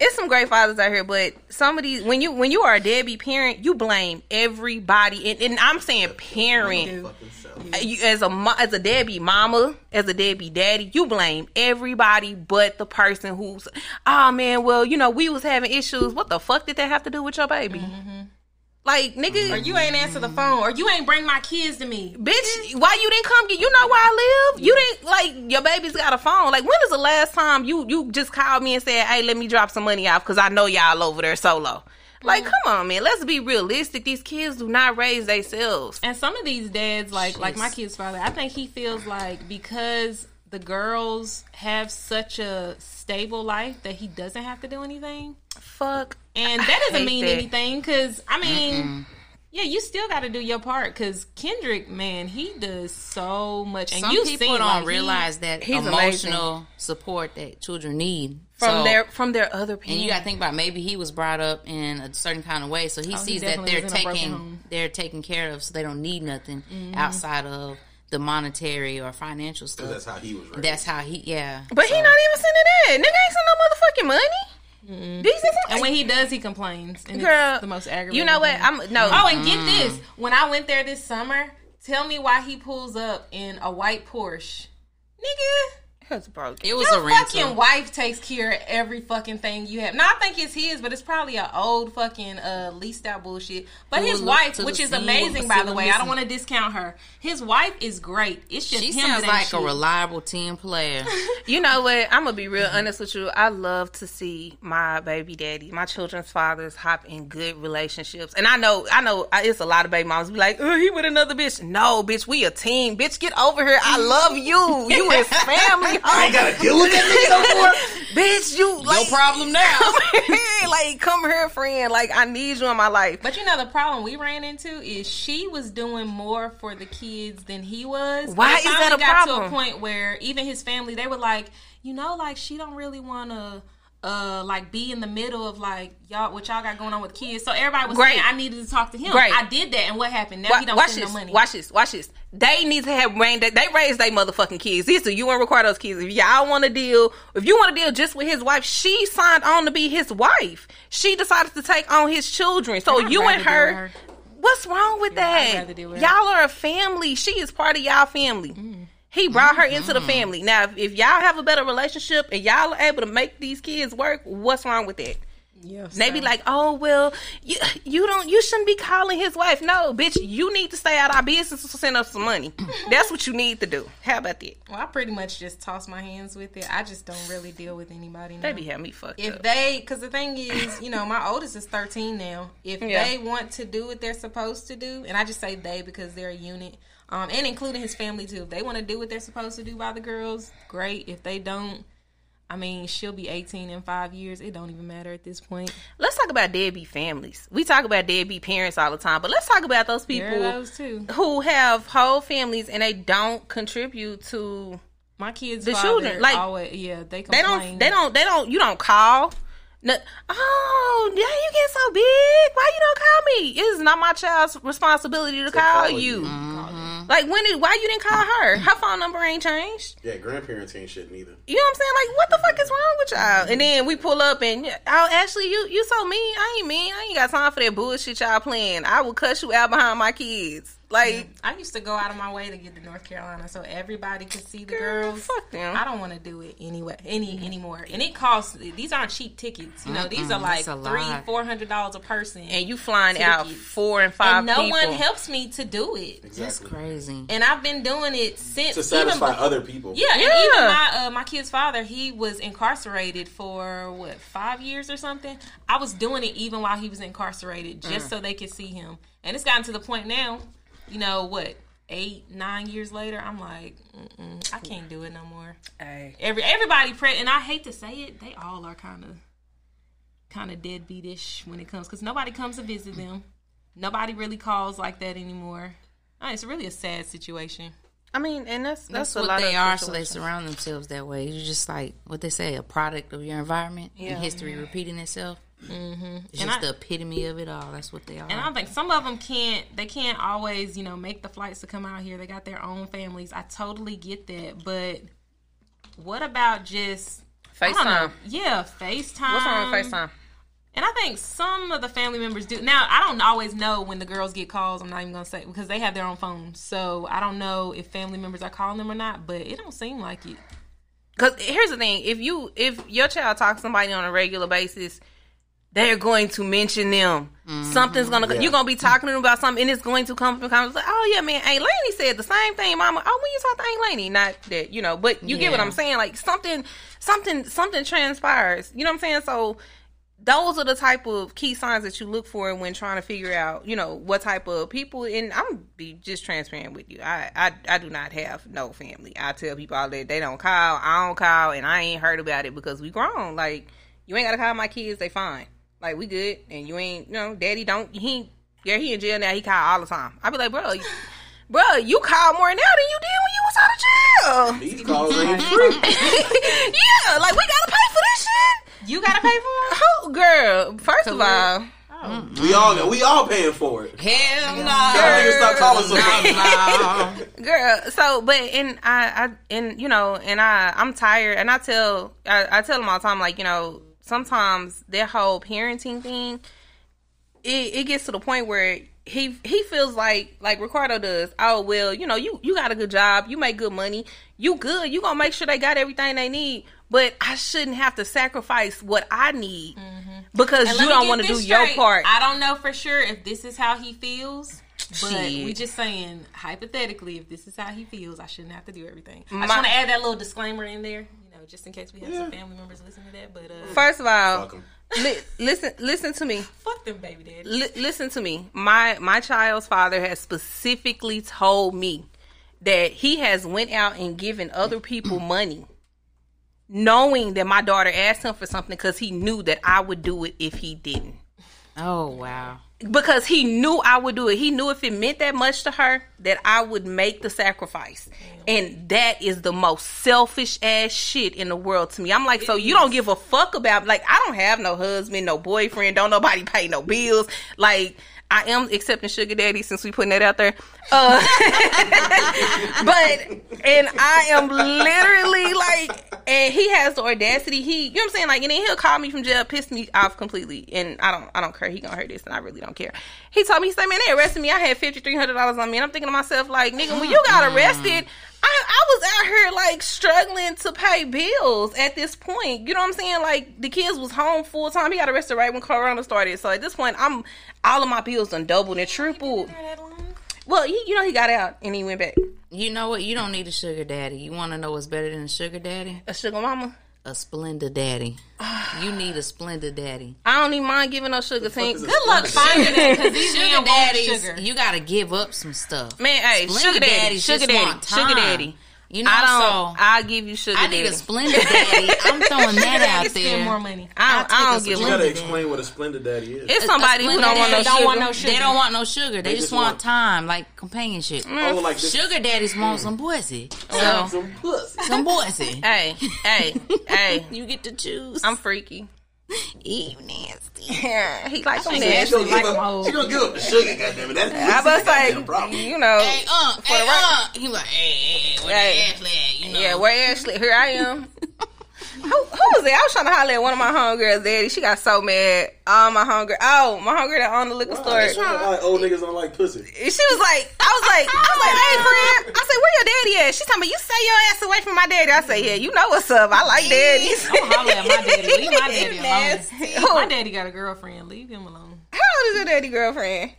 It's some great fathers out here, but some of these when you when you are a deadbeat parent, you blame everybody, and, and I'm saying parent. Uh, you, as a as a deadbeat mama, as a deadbeat daddy, you blame everybody but the person who's. Oh man, well you know we was having issues. What the fuck did that have to do with your baby? Like nigga, or you ain't answer the phone, or you ain't bring my kids to me. Bitch, why you didn't come get? You know where I live. You didn't like your baby's got a phone. Like when is the last time you you just called me and said, "Hey, let me drop some money off because I know y'all over there solo." Like, mm. come on, man. Let's be realistic. These kids do not raise themselves. And some of these dads, like like my kid's father, I think he feels like because the girls have such a stable life that he doesn't have to do anything. Fuck. And that doesn't mean that. anything because I mean, yeah, you still got to do your part. Because Kendrick, man, he does so much, and Some you people seen, don't like, he- realize that he's emotional support that children need From So- their from their other people. And you got to think about maybe he was brought up in a certain kind of way, so he Oh, he sees that they're was in a broken taking. Mm-hmm. they're taken care of, so they don't need nothing outside of the monetary or financial stuff. That's how he was raised. That's how he, yeah. but he not even sending that. Nigga ain't sending no motherfucking money. These niggas- And when he does, he complains. And Girl, it's the most aggravating. you know what? I'm no. Oh, and get mm. this. When I went there this summer, tell me why he pulls up in a white Porsche. Nigga, it's broken. It was your a rental. fucking wife takes care of every fucking thing you have. Now I think it's his, but it's probably an old fucking uh leased out bullshit. But Who his wife, which is amazing by the Priscilla way, I don't want to discount her. His wife is great. It's just She him sounds like shit. a reliable team player. You know what? I'm gonna be real honest with you. I love to see my baby daddy, my children's fathers, hop in good relationships. And I know, I know, it's a lot of baby moms be like, "Oh, he with another bitch." No, bitch, we a team. Bitch, get over here. I love you. You is family. I ain't gotta deal with that nigga no more. bitch. You no problem now. come here, like come here, friend. Like I need you in my life. But you know the problem we ran into is she was doing more for the kids than he was. Why And it is that a got problem? To a point where even his family, they were like, you know, like she don't really want to. Uh, like be in the middle of like y'all what y'all got going on with kids. So everybody was Great. saying I needed to talk to him. Great. I did that, and what happened? Now Wa- he don't watch send this. no money. Watch this. Watch this. They need to have rain. They, they raise their motherfucking kids. These are you and Ricardo's kids. If y'all want to deal, if you want to deal just with his wife, she signed on to be his wife. She decided to take on his children. So you and her, her. what's wrong with I'd that? rather deal with y'all are a family. She is part of y'all family. Mm. He brought her into the mm-hmm. family. Now, if, if y'all have a better relationship and y'all are able to make these kids work, what's wrong with that? Yeah, They be like, oh well, you you don't you shouldn't be calling his wife. No, bitch, you need to stay out of our business to send us some money. That's what you need to do. How about that? well, I pretty much just toss my hands with it. I just don't really deal with anybody. Now. They be having me fucked if up. they because the thing is you know my oldest is 13 now if Yeah. they want to do what they're supposed to do and i just say they because they're a unit um, and including his family too if they want to do what they're supposed to do by the girls great if they don't i mean she'll be 18 in five years it don't even matter at this point Let's talk about deadbeat families. We talk about deadbeat parents all the time, but let's talk about those people those too who have whole families and they don't contribute to. my kids The children, like, always, yeah they They don't. They don't. They don't. You don't call. No, oh, yeah, you get so big. Why you don't call me? It is not my child's responsibility to call call you. you. Mm-hmm. Like when did? Why you didn't call her? Her phone number ain't changed. Yeah, grandparents ain't shit neither. You know what I'm saying? Like, what the fuck is wrong with y'all? And then we pull up and oh, Ashley, you you so mean. I ain't mean. I ain't got time for that bullshit y'all playing. I will cuss you out behind my kids. Like, mm-hmm. I used to go out of my way to get to North Carolina so everybody could see the girl, girls. fuck them. I don't want to do it anyway, any mm-hmm. anymore. And it costs. These aren't cheap tickets. You know, these are like three, four hundred dollars a person. and you flying out four and five And no people. one helps me to do it. Exactly. That's crazy. crazy. and I've been doing it since to satisfy even, other people. Yeah, and even my uh, my kid's father, he was incarcerated for what five years or something. I was doing it even while he was incarcerated, just mm. so they could see him. And it's gotten to the point now, you know what? Eight, nine years later, I'm like, Mm-mm, I can't do it no more. Hey. Every everybody pray, and I hate to say it, they all are kind of kind of deadbeatish when it comes because nobody comes to visit them. Nobody really calls like that anymore. Uh, It's really a sad situation. I mean, and that's that's, That's a what lot they of are, so they surround themselves that way. You're just like what they say, a product of your environment Yeah. and history repeating itself. Mm-hmm. It's And just I- the epitome of it all. That's what they are. And I think some of them can't. They can't always, you know, make the flights to come out here. They got their own families. I totally get that, but what about just I don't know. FaceTime. Yeah, FaceTime. What's wrong with FaceTime? And I think some of the family members do. Now, I don't always know when the girls get calls. I'm not even gonna say because they have their own phones. So I don't know if family members are calling them or not. But it don't seem like it. Because here's the thing: if you if your child talks to somebody on a regular basis, they're going to mention them. Mm-hmm. Something's gonna Yeah. you're gonna be talking to them about something, and it's going to come from conversation. Like, oh yeah, man, Aunt Laney said the same thing, Mama. Oh, when you talk to Aunt Laney, not that you know, but you get what I'm saying. Like something, something, something transpires. You know what I'm saying? So those are the type of key signs that you look for when trying to figure out, you know, what type of people. And I'm be just transparent with you. I, I, I do not have no family. I tell people all that they don't call, I don't call, and I ain't heard about it because we grown. Like you ain't gotta call my kids. They fine. Like we good, and you ain't, you know, daddy don't. He, yeah, he in jail now. He call all the time. I be like, bro, you, bro, you call more now than you did when you was out of jail. These calls ain't free. yeah, like we gotta pay for this shit. You gotta pay for it, Oh, girl. First of all, oh. We all we all paying for it. Hell no. Y'all stop calling somebody. no. girl so but and i i and you know and i i'm tired and i tell I, I tell them all the time like you know sometimes that whole parenting thing it, it gets to the point where he he feels like like ricardo does. Oh well you know you you got a good job. You make good money. You good. You gonna make sure they got everything they need. But i shouldn't have to sacrifice what i need mm-hmm. because And you don't want to do this your part. I don't know for sure if this is how he feels. But Shit. we just saying hypothetically, if this is how he feels, I shouldn't have to do everything. I just want to add that little disclaimer in there, know, just in case we have some family members listening to that. But uh, first of all li- listen listen to me fuck them, baby daddy. Li- listen to me. My my child's father has specifically told me that he has went out and given other people money, knowing that my daughter asked him for something because he knew that I would do it if he didn't. Oh wow. Because he knew I would do it. He knew if it meant that much to her that I would make the sacrifice. And that is the most selfish ass shit in the world to me. I'm like, so you don't give a fuck about like I don't have no husband, no boyfriend, don't nobody pay no bills. Like I am accepting sugar daddy since we putting that out there. Uh, but and I am literally like, and he has the audacity. He, you know what I'm saying? Like, and then he'll call me from jail, piss me off completely, and I don't, I don't care. He gonna hurt this, and I really don't care. He told me, he said, man, they arrested me. I had fifty three hundred dollars on me, and I'm thinking to myself, like, nigga, when you got arrested. I, I was out here like struggling to pay bills at this point. You know what I'm saying? Like the kids was home full time. He got arrested right when Corona started. So at this point, I'm all of my bills done doubled and tripled. Well, he, you know, he got out and he went back. You know what? You don't need a sugar daddy. You want to know what's better than a sugar daddy? A sugar mama. A Splenda daddy. you need a Splenda daddy. I don't even mind giving no sugar tank. Good luck finding that because these Sugar men want daddies, sugar. you got to give up some stuff. man, hey, Splenda sugar daddy, daddies sugar daddy, sugar daddy. You know, I don't. so I'll give you sugar I need daddy. a Splenda daddy. I'm throwing that out Spend there. more money. I don't, I I'll don't take a give You gotta explain what a splendid daddy is. It's somebody who don't want no sugar. don't want no sugar. They don't want no sugar. They, just, just want, want- time, like companionship. oh, like this. Sugar daddies want some pussy. So Some pussy. some pussy. Hey, hey, hey. You get to choose. I'm freaky. Eve nasty. Yeah, he like them She gonna, like give them up, she gonna give up the sugar, goddammit. That's I was goddamn like, problem. you know, Hey, uh, For hey, the right- uh. He like, hey, hey, hey, where Hey. the Ashley at? You know. yeah, where Ashley? Here I am. who, who was it? I was trying to holler at one of my homegirls, daddy. She got so mad. Oh, my homegirl. Oh, my homegirl that owned the liquor store. That's why like old niggas don't like pussy. She was like, I was like, I was like, hey, friend. I said, where your daddy at? She told me, you stay your ass away from my daddy. I said, yeah, you know what's up. I like daddies. I'm holler at my daddy. Leave my daddy Nasty. alone. My daddy got a girlfriend. Leave him alone. How old is your daddy girlfriend?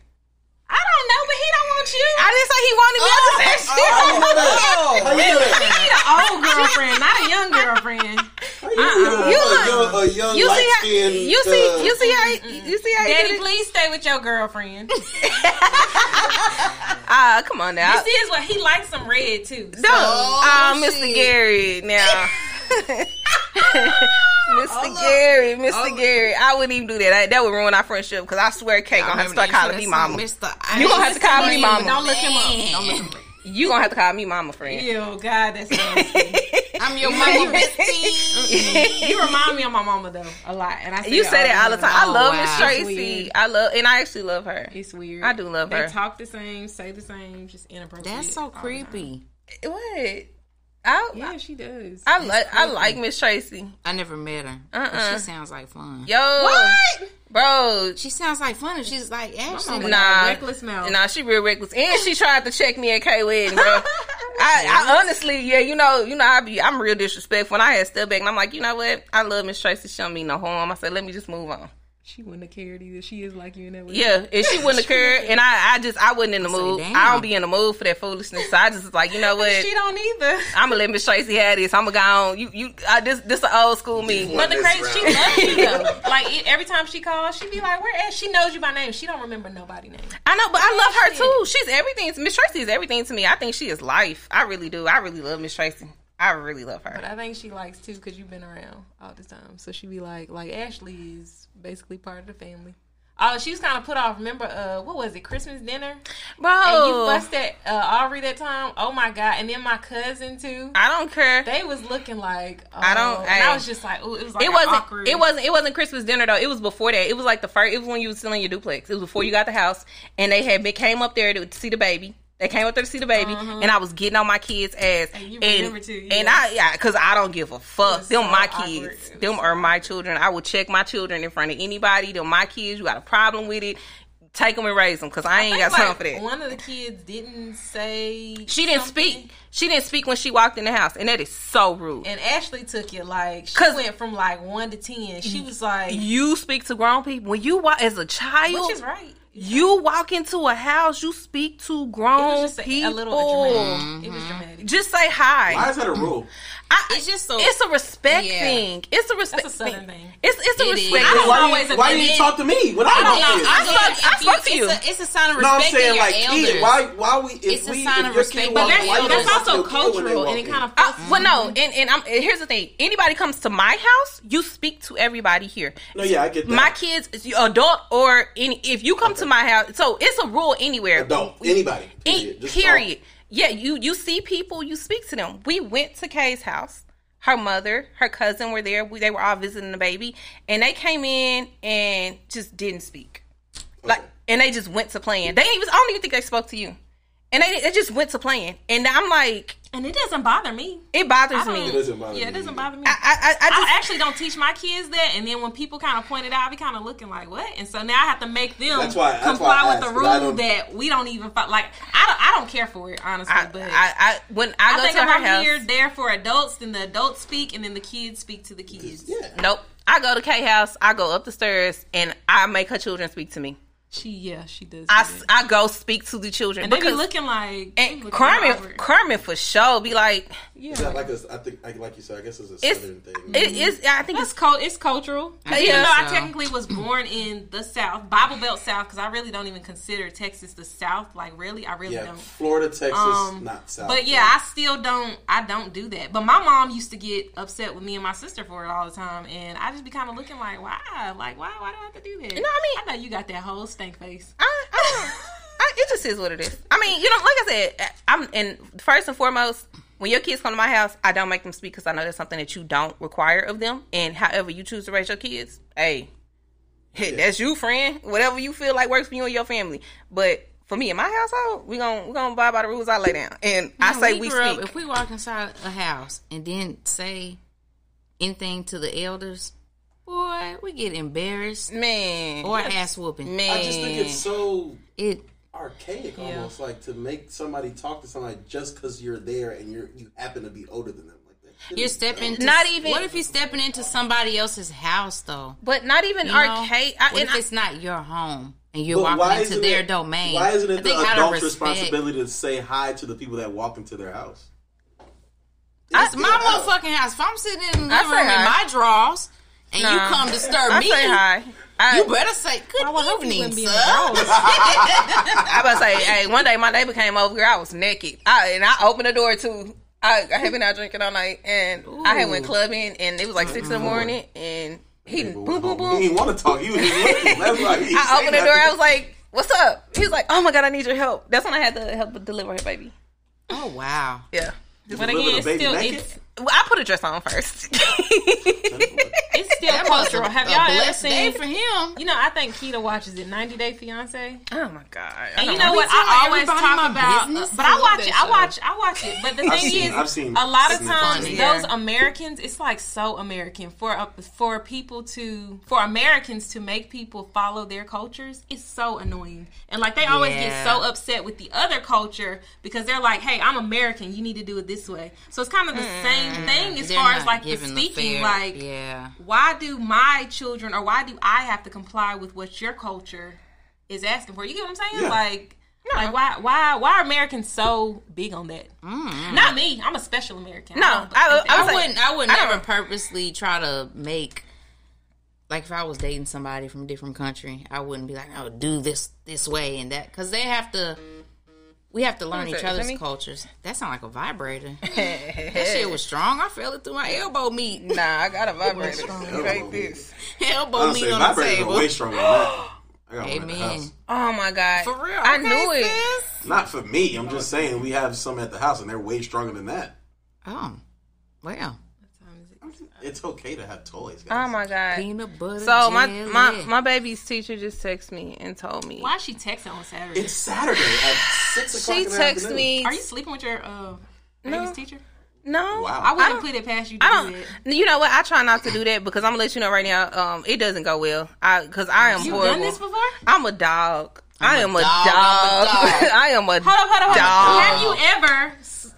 I don't know, but he don't want you. I didn't say he wanted me. I just said oh, oh, oh, How you know that? How you know that? old girlfriend, not a young girlfriend. How you know a young, a young You see, how, skinned? you see, you see how, you see how. Daddy, it? please stay with your girlfriend. Ah, come on now. This is what he likes some red too. No, Oh, um, Mr. Gary. Now, Mr. Gary, Mr. Gary, I wouldn't even do that. I, that would ruin our friendship because I swear, Kate gonna have to start calling me mama. Mr. You gonna have to call me mama. Don't look him up. Don't look him up. You gonna have to call me mama, friend. Ew, God, that's nasty. I'm your mama bestie. you remind me of my mama though a lot, and I say You it say that all the time. I Oh, love wow. Miss It's Tracy. I love, and I actually love her. It's weird. I do love they her. talk the same, say the same, just inappropriate. That's so all the time. creepy. What? I, Yeah, she does. I like, I like Miss Tracy. I never met her. but Uh-uh. She sounds like fun. Yo, what, bro? She sounds like fun. and She's like Ashley. mama- Nah, reckless mouth. Nah, she real reckless, and she tried to check me at K wedding, bro. I, I honestly, yeah, you know, you know, I be, I'm real disrespectful. And I had step back, and I'm like, you know what? I love Miss Tracy. She don't mean no harm. I said, let me just move on. She wouldn't have cared either. She is like you in that way. Yeah, and she wouldn't have cared, and I, I just, I wasn't in the say, mood. damn. I don't be in the mood for that foolishness. So I just was like, you know what? She don't either. I'm gonna let Miss Tracy have this. I'm gonna go on. You, you, uh, this, this an old school me. But the This crazy, she round. loves you though. Like it, every time she calls, she be like, "Where at?" She knows you by name. She don't remember nobody name. I know, but I love her too. She's everything. Miss Tracy is everything to me. I think she is life. I really do. I really love Miss Tracy. I really love her. But. I think she likes too because you've been around all this time. So she be like, like Ashley is basically part of the family. Oh, she was kind of put off. Remember, uh, what was it? Christmas dinner, bro. and you busted uh, Aubrey that time. Oh my god! And then my cousin too. I don't care. They was looking like oh, I don't- And. I was just like, oh, it was. Like it wasn't. awkward. It wasn't. It wasn't Christmas dinner though. It was before that. It was like the first. It was when you was still in your duplex. It was before you got the house, and they had came up there to see the baby. They came up there to see the baby, uh-huh. and I was getting on my kids' ass. And you and remember too, and. I yeah, because I don't give a fuck. Them so my kids. Them are my children. I will check my children in front of anybody. Them my kids. You got a problem with it? Take them and raise them, because I ain't got think, time for that. One of the kids didn't say She didn't something. speak. She didn't speak when she walked in the house, and that is so rude. And Ashley took it like she went from like one to ten. She was like, you speak to grown people when you walk as a child. which is right. You walk into a house, you speak to It grown was just people. a little dramatic. It was dramatic. Just say hi. Why is that a rule? I, It's just so. it's a respect Yeah. thing. It's a respect That's a Southern thing. It's it's a It respect is. thing. I don't Why, always you, why agree. you talk to me when I I don't know. in? I I spoke- I spoke to it's you. A, it's a sign of No, I'm saying your like elders. kid. Why? Why we? If It's a sign of respect, but walk that's- why that's don't talk to also your kid when they cultural, and it kind of well, no, and and I'm, here's the thing. Anybody comes to my house, you speak to everybody here. No, yeah, I get that. My kids, adult or any, if you come to my house, so it's a rule anywhere. adult, anybody. Period. Just period. Yeah, you you see people, you speak to them. We went to Kay's house. Her mother, her cousin were there. We, they were all visiting the baby, and they came in and just didn't speak. Like, and they just went to playing. They even. I don't even think they spoke to you. And they, they just went to playing. And I'm like, and it doesn't bother me. it bothers me. It doesn't bother yeah, me it doesn't bother me. I, I, I, I I actually don't teach my kids that, and then when people kind of point it out, I be kind of looking like, "What?" And so now I have to make them That's why- that's comply why I with the asked, 'cause I rule that we don't even fo- like. I don't, I don't care for it honestly, I, but I, I when I, I go think to if her I'm house, here there for adults, then the adults speak, and then the kids speak to the kids. Yeah. nope. I go to K house. I go up the stairs and I make her children speak to me. She, yeah, she does. I. I go speak to the children and they be looking like they be and looking Carmen awkward. Carmen for sure be like yeah, Is that like a? I think, like, like you said, I guess it's a It's- southern thing. it is. I think That's it's cult. It's cultural. I Even guess though I technically was born in the South, Bible Belt South, because I really don't even consider Texas the South. Like, really, I really yeah, don't. Florida, Texas, Um, not south. But yeah, I still don't. I don't do that. But my mom used to get upset with me and my sister for it all the time, and I just be kind of looking like, why? Like, why? Why do I have to do that? You know what I mean? I know you got that whole stank face. I, I. I, it just is what it is. I mean, you know, like I said, I'm and first and foremost, when your kids come to my house, I don't make them speak because I know that's something that you don't require of them. And however you choose to raise your kids, hey, hey, that's you, friend. Whatever you feel like works for you and your family. But for me in my household, we gonna we gonna abide by the rules I lay down. And I Man, say we, grew up- speak. if we walk inside a house and didn't say anything to the elders, boy, we get embarrassed man, or ass whooping. man. I just think it's so It archaic almost, like to make somebody talk to somebody just because you're there and you're you happen to be older than them. Like that. you're stepping into, Not even- What if you're stepping into somebody else's house though? but not even You know? arcade. I, what and if I- it's not your home and you're walking into their it- domain. Why isn't it the think out of adult's responsibility to say hi to the people that walk into their house? It's It's my motherfucking house. If I'm sitting in the living room in my drawers and you Nah. come disturb I me, say hi. I, you better say good I would hope you evening, wouldn't be in sir. I about say, hey, one day my neighbor came over here. I was naked, I, and I opened the door too. I, I had been out drinking all night, and I had went clubbing, and it was like six in the mm-hmm. morning, and he People boom, boom, boom. He didn't want to talk. He was just looking. That's why he I opened the door. I was like, "What's up?" He was like, "Oh my god, I need your help." That's when I had to help deliver her baby. Oh wow. Yeah, Did But you again, it's still naked? it's well, I put a dress on first. It's still That was a, cultural. Have a y'all ever blessed day seen? for him. You know, I think Keita watches it. 90 Day Fiance. oh my god! And you know what? I always talk about, business. but I I watch that it. I watch. I watch it. But the I've thing seen- is, I've seen a lot of times Yeah. those Americans, it's like so American for uh, for people to for Americans to make people follow their cultures. It's so annoying, and like they always get so upset with the other culture because they're like, "Hey, I'm American. You need to do it this way." So it's kind of the same thing as They're far as like the speaking. fair- like, yeah. why do my children or why do I have to comply with what your culture is asking for? You get what I'm saying? Yeah. Like, like why why why are Americans so big on that? Mm. Not me. I'm a special American. No, I- I I like- wouldn't. I would I never purposely try to make. Like if I was dating somebody from a different country, I wouldn't be like, "Oh, do this this way and that," because they have to. We have to learn each it? Is other's me? cultures. That sound like a vibrator. that shit was strong. I felt it through my elbow meat. Nah, I got a vibrator. Elbow Like meat. this. elbow Honestly, meat on the vibrators are table. way stronger than that. I got one Amen. Oh my god! For real, I okay, knew it. sis? Not for me. I'm just saying we have some at the house and they're way stronger than that. Oh, well, It's okay to have toys, guys. Oh my god! peanut butter. So my jelly. my my baby's teacher just texted me and told me Why is she texting on Saturday? It's Saturday at six o'clock. she texted me. Are you sleeping with your uh, baby's No. teacher? No, Wow. I I wouldn't don't- put it past you to I do don't. that. You know what? I try not to do that because I'm gonna let you know right now. Um, it doesn't go well. I because I am You horrible. done this before? I'm a dog. I am a dog. dog, I'm a dog. I am a Hold up, hold up, hold dog. up. Have you ever?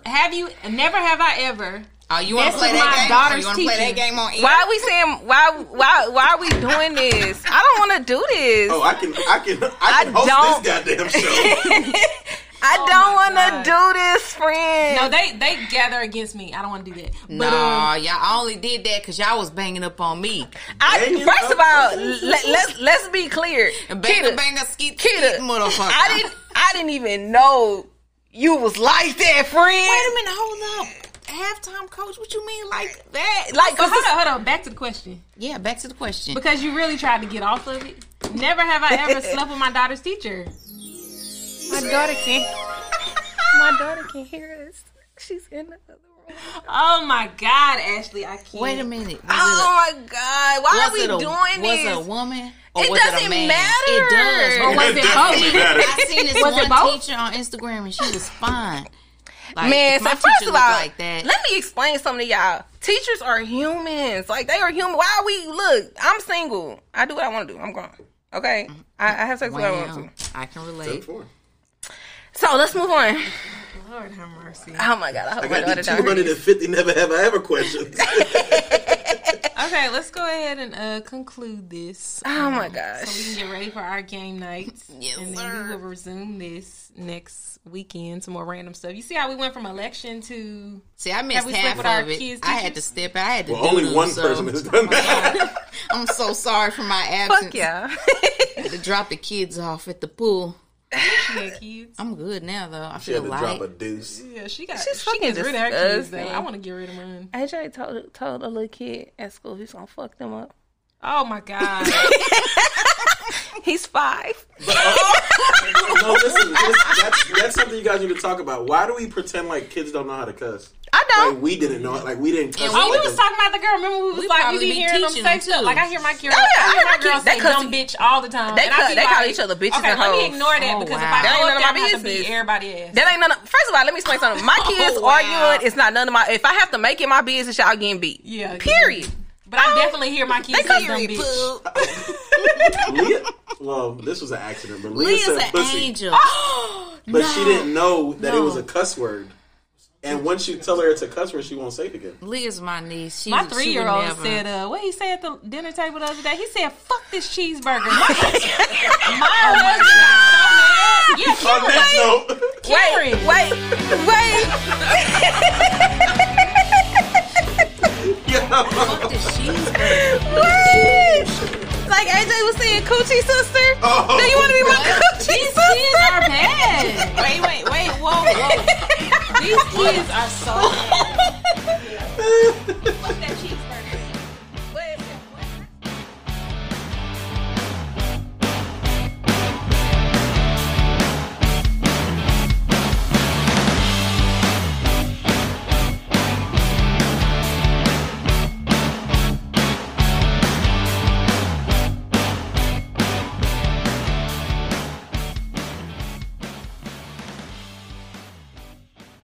Have you? Never have I ever. Oh, you want to play that my game? daughter's Oh, you want to play that game on air? Why are we saying why why why are we doing this? I don't want to do this. Oh, I can, I can, I can I host don't- this goddamn show. I Oh don't want to do this, friend. No, they they gather against me. I don't want to do that. But Nah, um, y'all only did that because y'all was banging up on me. I, Banging first of all, let, let's let's be clear. Banger, Kita, banger, skeet, Kita, motherfucker. I didn't I didn't even know you was like that, friend. Wait a minute, hold up. Halftime coach, what you mean like that? Like, but hold on, hold on. Back to the question. Yeah, back to the question. Because you really tried to get off of it. Never have I ever slept with my daughter's teacher. my daughter can my daughter can hear us. She's in the other room. Oh my God, Ashley, I can't. Wait a minute. Was Oh my god, why are we was it a, doing was this? it a woman? Or It was it a doesn't man? matter. It does. Or was it definitely both? I seen this Was one teacher on Instagram and she was fine. Like, Man, so my first teacher of all, like that. let me explain something to y'all. Teachers are humans. Like they are human. Why are we? Look, I'm single. I do what I want to do. I'm grown. Okay, mm-hmm. I, I have sex with what I want to. I can relate. So let's move on. Lord have mercy. Oh my god, I hope I my got daughter the don't two hear hundred this. and fifty never have I ever questions. Okay, let's go ahead and uh, conclude this. Oh my gosh! So we can get ready for our game nights. Yes, and then sir. we will resume this next weekend. Some more random stuff. You see how we went from election to See, I missed we half slept with our of it. kids' I had to teachers? step. I had to well, do only them, one so person has done that. I'm so sorry for my absence. Fuck yeah. I had to drop the kids off at the pool. She had kids. I'm good now though. I She feel to drop a deuce. Yeah, she got. She's she fucking gets rid of her kids. Though. I want to get rid of mine. AJ told told a little kid at school he's gonna fuck them up. Oh my god. He's five. Uh, no, listen, this, that's, that's something you guys need to talk about. Why do we pretend like kids don't know how to cuss? I don't. Like we didn't know, it. like we didn't cuss. And Oh, we like was talking about the girl. Remember, we was We like, you probably be be hearing them teaching say them, stuff. too. Like I hear my girl, Oh, yeah, I hear I my hear girl kids- they say cuss dumb to- bitch all the time. They And I call- be they call each other bitches Okay, and let me ignore that Oh, because wow. if I That go ain't up none of there, my I have to business. beat everybody ass. That ain't none of, first of all, let me explain something. My oh, kids wow. arguing is not none of my if I have to make it my business, y'all getting beat. Yeah, Period. But I oh, definitely hear my kids They call say you dumb bitch. Leah. Well, this was an accident, but Leah Leah's said an pussy, angel. but she didn't know that it was a cuss word. And once you tell her it's a cuss word, she won't say it again. Leah's my niece. She, My three year old said, uh, what he said at the dinner table the other day? He said, fuck this cheeseburger. My, my Oh my Yeah, On Karen. that note, Karen. Wait, wait. God! Fuck this cheeseburger. Wait! like AJ was saying, coochie sister. Oh, now you want to be my coochie These sister? kids are bad. wait, wait, wait, whoa, whoa. These kids are so bad.